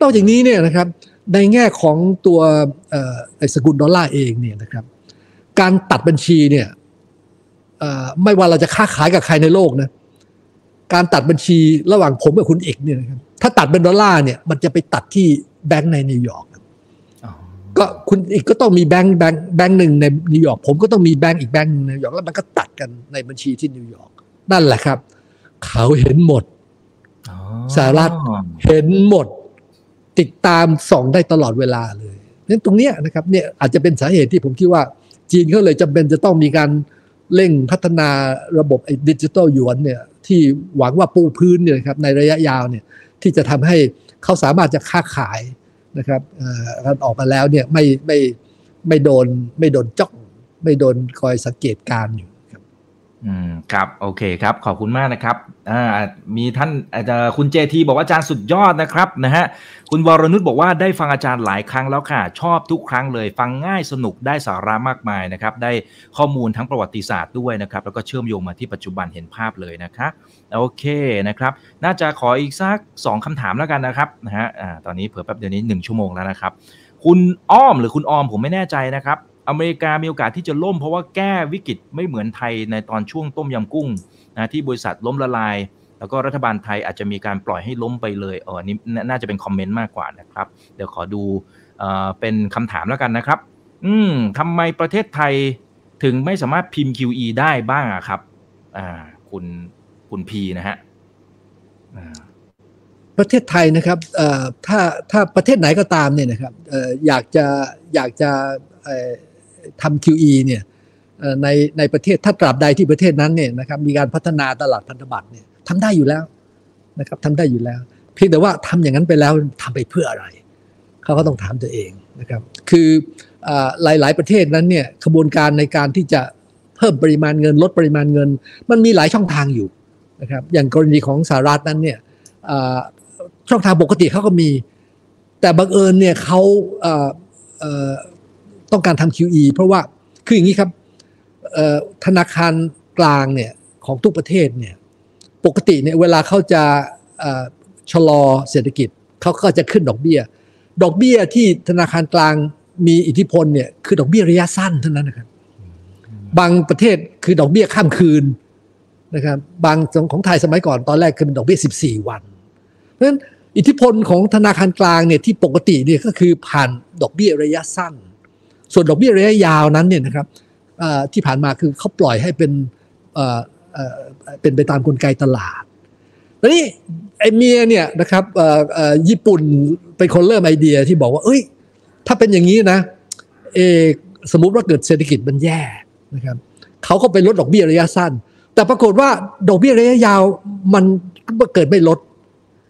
นอกจากนี้เนี่ยนะครับในแง่ของตัวไอ้สกุลดอลลาร์เองเนี่ยนะครับการตัดบัญชีเนี่ยไม่ว่าเราจะค้าขายกับใครในโลกนะ การตัดบัญชีระหว่างผมกับคุณอิกเนี่ยนะครับถ้าตัดเป็นดอลลาร์เนี่ยมันจะไปตัดที่แบงก์ในนิวยอร์กก็คุณอิกก็ต้องมีแบงก์แบงก์แบงก์หนึ่งในนิวยอร์กผมก็ต้องมีแบงก์อีกแบงก์ในนิวยอร์กแล้วมันก็ตัดกันในบัญชีที่นิวยอร์กนั่นแหละครับ เขาเห็นหมดสหรัฐเห็นหมด ติดตามส่องได้ตลอดเวลาเลยนั้นตรงนี้นะครับเนี่ยอาจจะเป็นสาเหตุที่ผมคิดว่า จีนเขาเลยจำเป็นจะต้องมีการเร่งพัฒนาระบบไอ้ดิจิตอลหยวนเนี่ย ที่หวังว่าปูพื้นเนี่ยครับในระยะยาวเนี่ยที่จะทำให้เขาสามารถจะค้าขายนะครับการออกมาแล้วเนี่ยไม่ไม่ไม่โดนไม่โดนจ้องไม่โดนคอยสังเกตการอยู่ อืมครับโอเคครับขอบคุณมากนะครับอ่ามีท่านอาจารย์คุณเจทีบอกว่าอาจารย์สุดยอดนะครับนะฮะคุณวรนุชบอกว่าได้ฟังอาจารย์หลายครั้งแล้วค่ะ ชอบทุกครั้งเลย ฟังง่ายสนุกได้สาระมากมายนะครับ ได้ข้อมูลทั้งประวัติศาสตร์ด้วยนะครับ แล้วก็เชื่อมโยงมาที่ปัจจุบันเห็นภาพเลยนะครับโอเคนะครับ น่าจะขออีกสัก2คำถามแล้วกันนะครับนะฮะอ่าตอนนี้เผื่อแป๊บเดียวนี้ 1 ชั่วโมงแล้วนะครับ คุณอ้อมหรือคุณออมผมไม่แน่ใจนะครับ อเมริกามีโอกาสที่จะล่ม เพราะว่าแก้วิกฤตไม่เหมือนไทยในตอนช่วงต้มยำกุ้งนะที่บริษัทล้มละลาย แล้วก็รัฐบาลไทยอาจจะมีการปล่อยให้ล้มไปเลยเออนี่น่าจะเป็นคอมเมนต์มากกว่านะครับ เดี๋ยวขอดูเออเป็นคำถามแล้วกันนะครับ อืมทำไมประเทศไทยถึงไม่สามารถพิมพ์ QE ได้บ้างอะครับอ่าคุณคุณพีนะฮะประเทศไทยนะครับถ้าถ้าประเทศไหนก็ตามเนี่ยนะครับอยากจะอยากจะ ทำ QE เนี่ยในในประเทศถ้าตราบใดที่ประเทศนั้นเนี่ยนะครับมีการพัฒนาตลาดพันธบัตรเนี่ยทำได้อยู่แล้วนะครับทำได้อยู่แล้ว เพียงแต่ว่าทำอย่างนั้นไปแล้วทำไปเพื่ออะไร เขาก็ต้องถามตัวเองนะครับ คือหลายๆประเทศนั้นเนี่ยขบวนการในการที่จะเพิ่มปริมาณเงินลดปริมาณเงิน มันมีหลายช่องทางอยู่นะครับ อย่างกรณีของสหรัฐนั้นเนี่ยช่องทางปกติเขาก็มี แต่บังเอิญเนี่ยเขา ต้องการทำ QE เพราะว่าคืออย่างนี้ครับธนาคารกลางเนี่ยของทุกประเทศเนี่ยปกติเนี่ยเวลาเขาจะชะลอเศรษฐกิจเขาก็จะขึ้นดอกเบี้ย ดอกเบี้ยที่ธนาคารกลางมีอิทธิพลเนี่ยคือดอกเบี้ยระยะสั้นเท่านั้นนะครับ บางประเทศคือดอกเบี้ยข้ามคืนนะครับ บางของไทยสมัยก่อนตอนแรกคือเป็นดอกเบี้ย 14 วัน เพราะฉะนั้นอิทธิพลของธนาคารกลางเนี่ยที่ปกติเนี่ยก็คือผ่านดอกเบี้ยระยะสั้น ส่วนดอกเบี้ยระยะยาวนั้นเนี่ยนะครับที่ผ่านมาคือเขาปล่อยให้เป็นเป็นไปตามกลไกตลาดแล้วนี่ไอเมียเนี่ยนะครับญี่ปุ่นเป็นคนเริ่มไอเดียที่บอกว่า เอ้ย ถ้าเป็นอย่างนี้นะเอสมมุติว่าเกิดเศรษฐกิจมันแย่นะครับเขาก็ไปลดดอกเบี้ยระยะสั้น แต่ปรากฏว่าดอกเบี้ยระยะยาวมันเกิดไม่ลด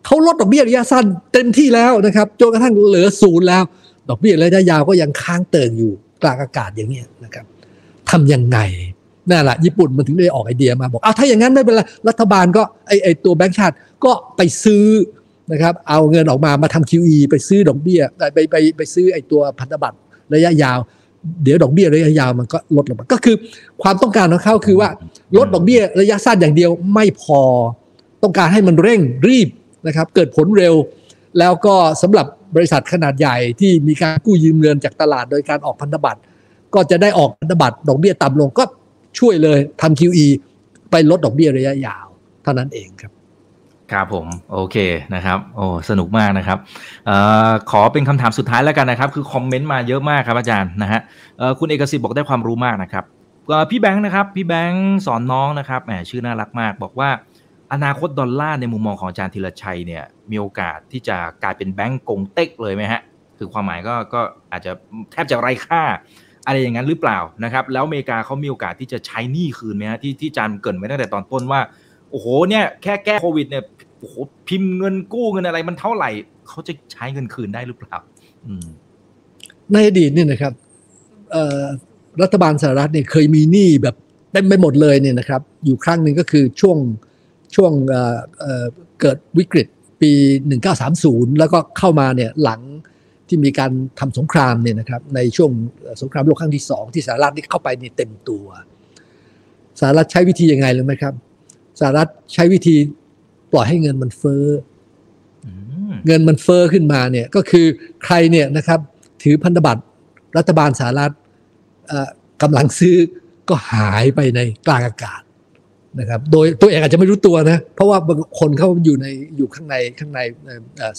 เขาลดดอกเบี้ยระยะสั้นเต็มที่แล้วนะครับจนกระทั่งเหลือศูนย์แล้ว ดอกเบี้ยระยะยาวก็ยังค้างเติ่งอยู่กลางอากาศอย่างนี้นะครับทำยังไงนั่นแหละญี่ปุ่นมันถึงได้ออกไอเดียมาบอกเอาถ้าอย่างนั้นไม่เป็นไรรัฐบาลก็ไอไอตัวแบงก์ชาติก็ไปซื้อนะครับเอาเงินออกมามาทำ QE ไปซื้อดอกเบี้ยไปไปไปซื้อไอตัวพันธบัตรระยะยาว เดี๋ยวดอกเบี้ยระยะยาวมันก็ลดลงมาก็คือความต้องการของเขาคือว่าลดดอกเบี้ยระยะสั้นอย่างเดียวไม่พอต้องการให้มันเร่งรีบนะครับเกิดผลเร็ว แล้วก็สำหรับบริษัทขนาดใหญ่ที่มีการกู้ยืมเงินจากตลาดโดยการออกพันธบัตรก็จะได้ออกพันธบัตรดอกเบี้ยต่ำลงก็ช่วยเลยทำ QE ไปลดดอกเบี้ยระยะยาว เท่านั้นเองครับครับผมโอเคนะครับโอ้สนุกมากนะครับออขอเป็นคำถามสุดท้ายแล้วกันนะครับ คือคอมเมนต์มาเยอะมากครับอาจารย์นะฮะคุณเอกสิทธิ์บอกได้ความรู้มากนะครับพี่แบงค์นะครับ พี่แบงค์สอนน้องนะครับแหมชื่อน่ารักมาก บอกว่า อนาคตดอลลาร์ในมุมมองของอาจารย์ธีรชัยเนี่ยมีโอกาสที่จะกลายเป็นแบงก์กงเต็กเลยไหมฮะ คือความหมายก็ก็อาจจะแทบจะไร้ค่า อะไรอย่างนั้นหรือเปล่านะครับ แล้วอเมริกาเขามีโอกาสที่จะใช้หนี้คืนไหมฮะที่ที่จานเกินไว้ตั้งแต่ตอนต้นว่า โอ้โหเนี่ยแค่แก้โควิดเนี่ยโอ้โหพิมพ์เงินกู้เงินอะไรมันเท่าไหร่เขาจะใช้เงินคืนได้หรือเปล่าในอดีตเนี่ยนะครับรัฐบาลสหรัฐเนี่ยเคยมีหนี้แบบเต็มไปหมดเลยเนี่ยนะครับ อยู่ครั้งหนึ่งก็คือช่วง ช่วงเกิดวิกฤตปี 1930 แล้วก็เข้ามาเนี่ยหลังที่มีการทำสงครามเนี่ยนะครับในช่วงสงครามโลกครั้งที่สองที่สหรัฐนี่เข้าไปนี่เต็มตัวสหรัฐใช้วิธียังไงรู้ไหมครับสหรัฐใช้วิธีปล่อยให้เงินมันเฟ้อเงินมันเฟ้อขึ้นมาเนี่ยก็คือใครเนี่ยนะครับถือพันธบัตรรัฐบาลสหรัฐกำลังซื้อก็หายไปในกลางอากาศ นะครับโดยตัวเองอาจจะไม่รู้ตัวนะเพราะว่าบางคนเขาอยู่ในอยู่ข้างในข้างใน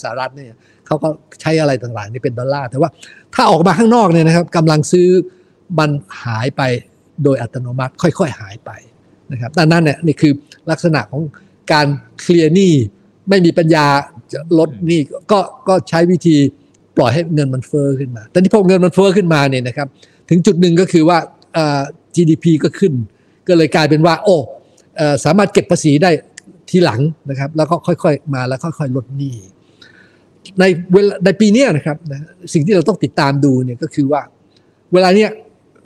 สหรัฐเนี่ยเขาก็ใช้อะไรต่างๆนี่เป็นดอลลาร์แต่ว่าถ้าออกมาข้างนอกเนี่ยนะครับกำลังซื้อมันหายไปโดยอัตโนมัติค่อยๆหายไปนะครับดังนั้นเนี่ยนี่คือลักษณะของการเคลียร์หนี้ไม่มีปัญญาจะลดหนี้ก็ก็ใช้วิธีปล่อยให้เงินมันเฟอ้อขึ้นมาแต่ที่พอเงินมันเฟอ้อขึ้นมาเนี่ยนะครับถึงจุดหนึ่งก็คือว่า GDP ก็ขึ้น ก็เลยกลายเป็นว่าโอ้ สามารถเก็บภาษีได้ทีหลังนะครับ แล้วก็ค่อยๆมาแล้วค่อยๆลดหนี้ในเวลาในปีนี้นะครับสิ่งที่เราต้องติดตามดูเนี่ยก็คือว่า เวลาเนี้ย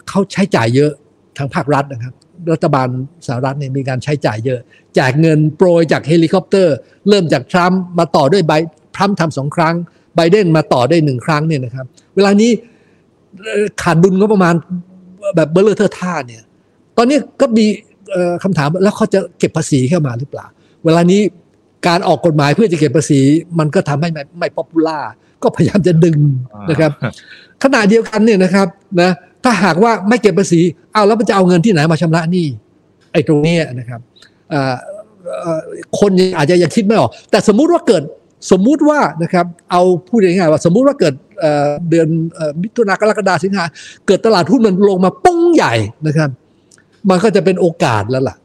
เขาใช้จ่ายเยอะทางภาครัฐนะครับ รัฐบาลสหรัฐเนี่ยมีการใช้จ่ายเยอะแจกเงินโปรยจากเฮลิคอปเตอร์ เริ่มจากทรัมป์มาต่อด้วยไบเดน ทรัมป์ทำสองครั้งไบเดนมาต่อได้หนึ่งครั้งเนี่ยนะครับ เวลานี้ขาดดุลก็ประมาณแบบเบ้อเร่อเท่อท่าเนี่ย ตอนนี้ก็มี คำถามแล้วเขาจะเก็บภาษีเข้ามาหรือเปล่า เวลานี้การออกกฎหมายเพื่อจะเก็บภาษี มันก็ทำให้ไม่ไม่ popularก็พยายามจะดึงนะครับ ขณะเดียวกันเนี่ยนะครับนะถ้าหากว่าไม่เก็บภาษีเอาแล้วมันจะเอาเงินที่ไหนมาชำระหนี้ไอ้ตรงนี้นะครับคนอาจจะยังคิดไม่ออก แต่สมมุติว่าเกิดสมมุติว่านะครับเอาพูดง่ายๆว่า สมมุติว่าเกิดเดือนมิถุนากรกฎาสิงหาเกิดตลาดหุ้นมันลงมาปุ้งใหญ่นะครับ มันก็จะเป็นโอกาสแล้วล่ะ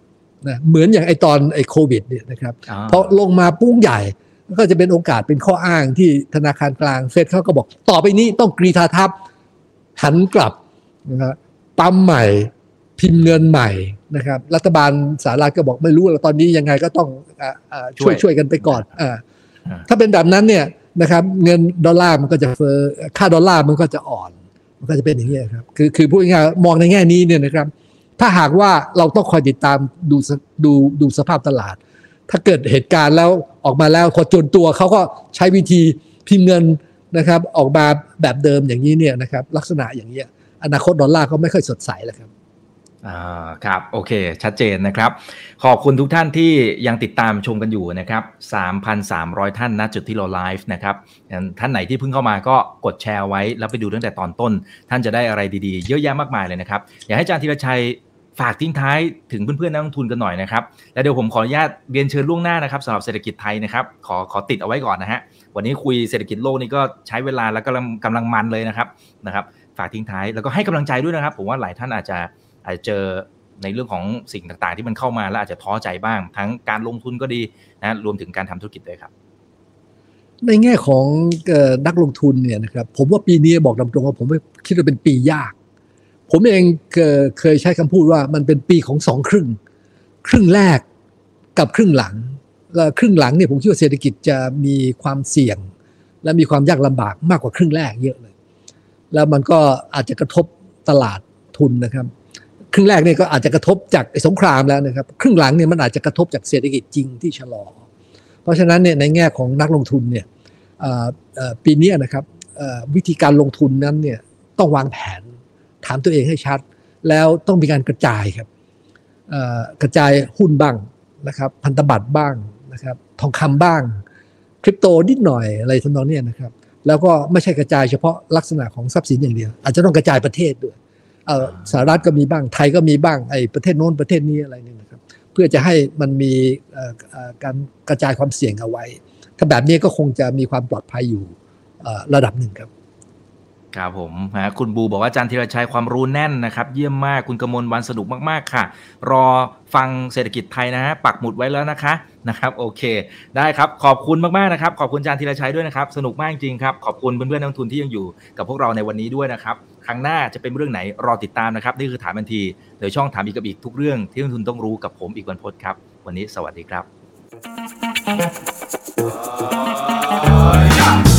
นะเหมือนอย่างไอตอนไอโควิดเนี่ยนะครับพอลงมาปุ้งใหญ่ก็จะเป็นโอกาสเป็นข้ออ้างที่ธนาคารกลางเฟดเขาก็บอก ต่อไปนี้ต้องกรีธาทับหันกลับนะครับปั๊มใหม่พิมพ์เงินใหม่นะครับ รัฐบาลสหรัฐก็บอกไม่รู้แล้วตอนนี้ยังไงก็ต้องช่วยช่วยกันไปก่อนอถ้าเป็นแบบนั้นเนี่ยนะครับ เงินดอลลาร์มันก็จะเฟอ้อค่าดอลลาร์มันก็จะอ่อน มันก็จะเป็นอย่างนี้ครับ คือคือพูดง่ายๆมองในแง่นี้เนี่ยนะครับ ถ้าหากว่าเราต้องคอยติดตามดูดูดูสภาพตลาด ถ้าเกิดเหตุการณ์แล้วออกมาแล้วพอจนตัวเขาก็ใช้วิธีพิมพ์เงินนะครับออกมาแบบเดิมอย่างนี้เนี่ยนะครับลักษณะอย่างนี้อนาคตดอลลาร์ก็ไม่ค่อยสดใสแล้วครับอ่าครับโอเค ชัดเจนนะครับ ขอบคุณทุกท่านที่ยังติดตามชมกันอยู่นะครับ 3,300 ท่านณจุดที่เราไลฟ์นะครับท่านไหนที่เพิ่งเข้ามาก็กดแชร์ไว้ แล้วไปดูตั้งแต่ตอนต้น ท่านจะได้อะไรดีๆ เยอะแยะมากมายเลยนะครับ อยากให้อาจารย์ธีรชัย ฝากทิ้งท้ายถึงเพื่อนๆนักลงทุนกันหน่อยนะครับ แล้วเดี๋ยวผมขออนุญาตเรียนเชิญล่วงหน้านะครับสำหรับเศรษฐกิจไทยนะครับ ขอขอติดเอาไว้ก่อนนะฮะ วันนี้คุยเศรษฐกิจโลกนี่ก็ใช้เวลาแล้วกำกำลังมันเลยนะครับนะครับ ฝากทิ้งท้ายแล้วก็ให้กำลังใจด้วยนะครับ ผมว่าหลายท่านอาจจะอาจจะเจอในเรื่องของสิ่งต่างๆ ที่มันเข้ามาแล้วอาจจะท้อใจบ้าง ทั้งการลงทุนก็ดีนะรวมถึงการทำธุรกิจด้วยครับ ในแง่ของนักลงทุนเนี่ยนะครับผมว่าปีนี้บอกตรงๆว่าผมคิดว่าเป็นปียาก ผมเองเคยใช้คำพูดว่ามันเป็นปีของสองครึ่ง ครึ่งแรกกับครึ่งหลังแล้วครึ่งหลังเนี่ยผมคิดว่าเศรษฐกิจจะมีความเสี่ยง และมีความยากลำบากมากกว่าครึ่งแรกเยอะเลย แล้วมันก็อาจจะกระทบตลาดทุนนะครับ ครึ่งแรกเนี่ยก็อาจจะกระทบจากสงครามแล้วนะครับ ครึ่งหลังเนี่ยมันอาจจะกระทบจากเศรษฐกิจจริงที่ชะลอ เพราะฉะนั้นเนี่ยในแง่ของนักลงทุนเนี่ยปีนี้นะครับวิธีการลงทุนนั้นเนี่ยต้องวางแผน ถามตัวเองให้ชัด แล้วต้องมีการกระจายครับกระจายหุ้นบ้างนะครับพันธบัตรบ้างนะครับทองคำบ้างคริปโตนิดหน่อยอะไรทำนองนี้นะครับแล้วก็ไม่ใช่กระจายเฉพาะลักษณะของทรัพย์สินอย่างเดียว อาจจะต้องกระจายประเทศด้วยสหรัฐก็มีบ้างไทยก็มีบ้างไอ้ประเทศโน้นประเทศนี้อะไรนี่นะครับ เพื่อจะให้มันมีการกระจายความเสี่ยงเอาไว้ ถ้าแบบนี้ก็คงจะมีความปลอดภัยอยู่ระดับหนึ่งครับ ครับผมนะคุณบูบอกว่าอาจารย์ธีรชัยความรู้แน่นนะครับ เยี่ยมมากคุณกมลวันสนุกมากๆค่ะ รอฟังเศรษฐกิจไทยนะฮะปักหมุดไว้แล้วนะคะนะครับโอเค ได้ครับขอบคุณมากๆนะครับ ขอบคุณอาจารย์ธีรชัยด้วยนะครับ สนุกมากจริงครับ ขอบคุณเพื่อนๆนักทุนที่ยังอยู่กับพวกเราในวันนี้ด้วยนะครับครั้งหน้าจะเป็นเรื่องไหนรอติดตามนะครับนี่คือถามบันทีโดยช่องถามอีกกับอีกทุกเรื่องที่นักทุนต้องรู้กับผมอีกวันพศครับ วันนี้สวัสดีครับ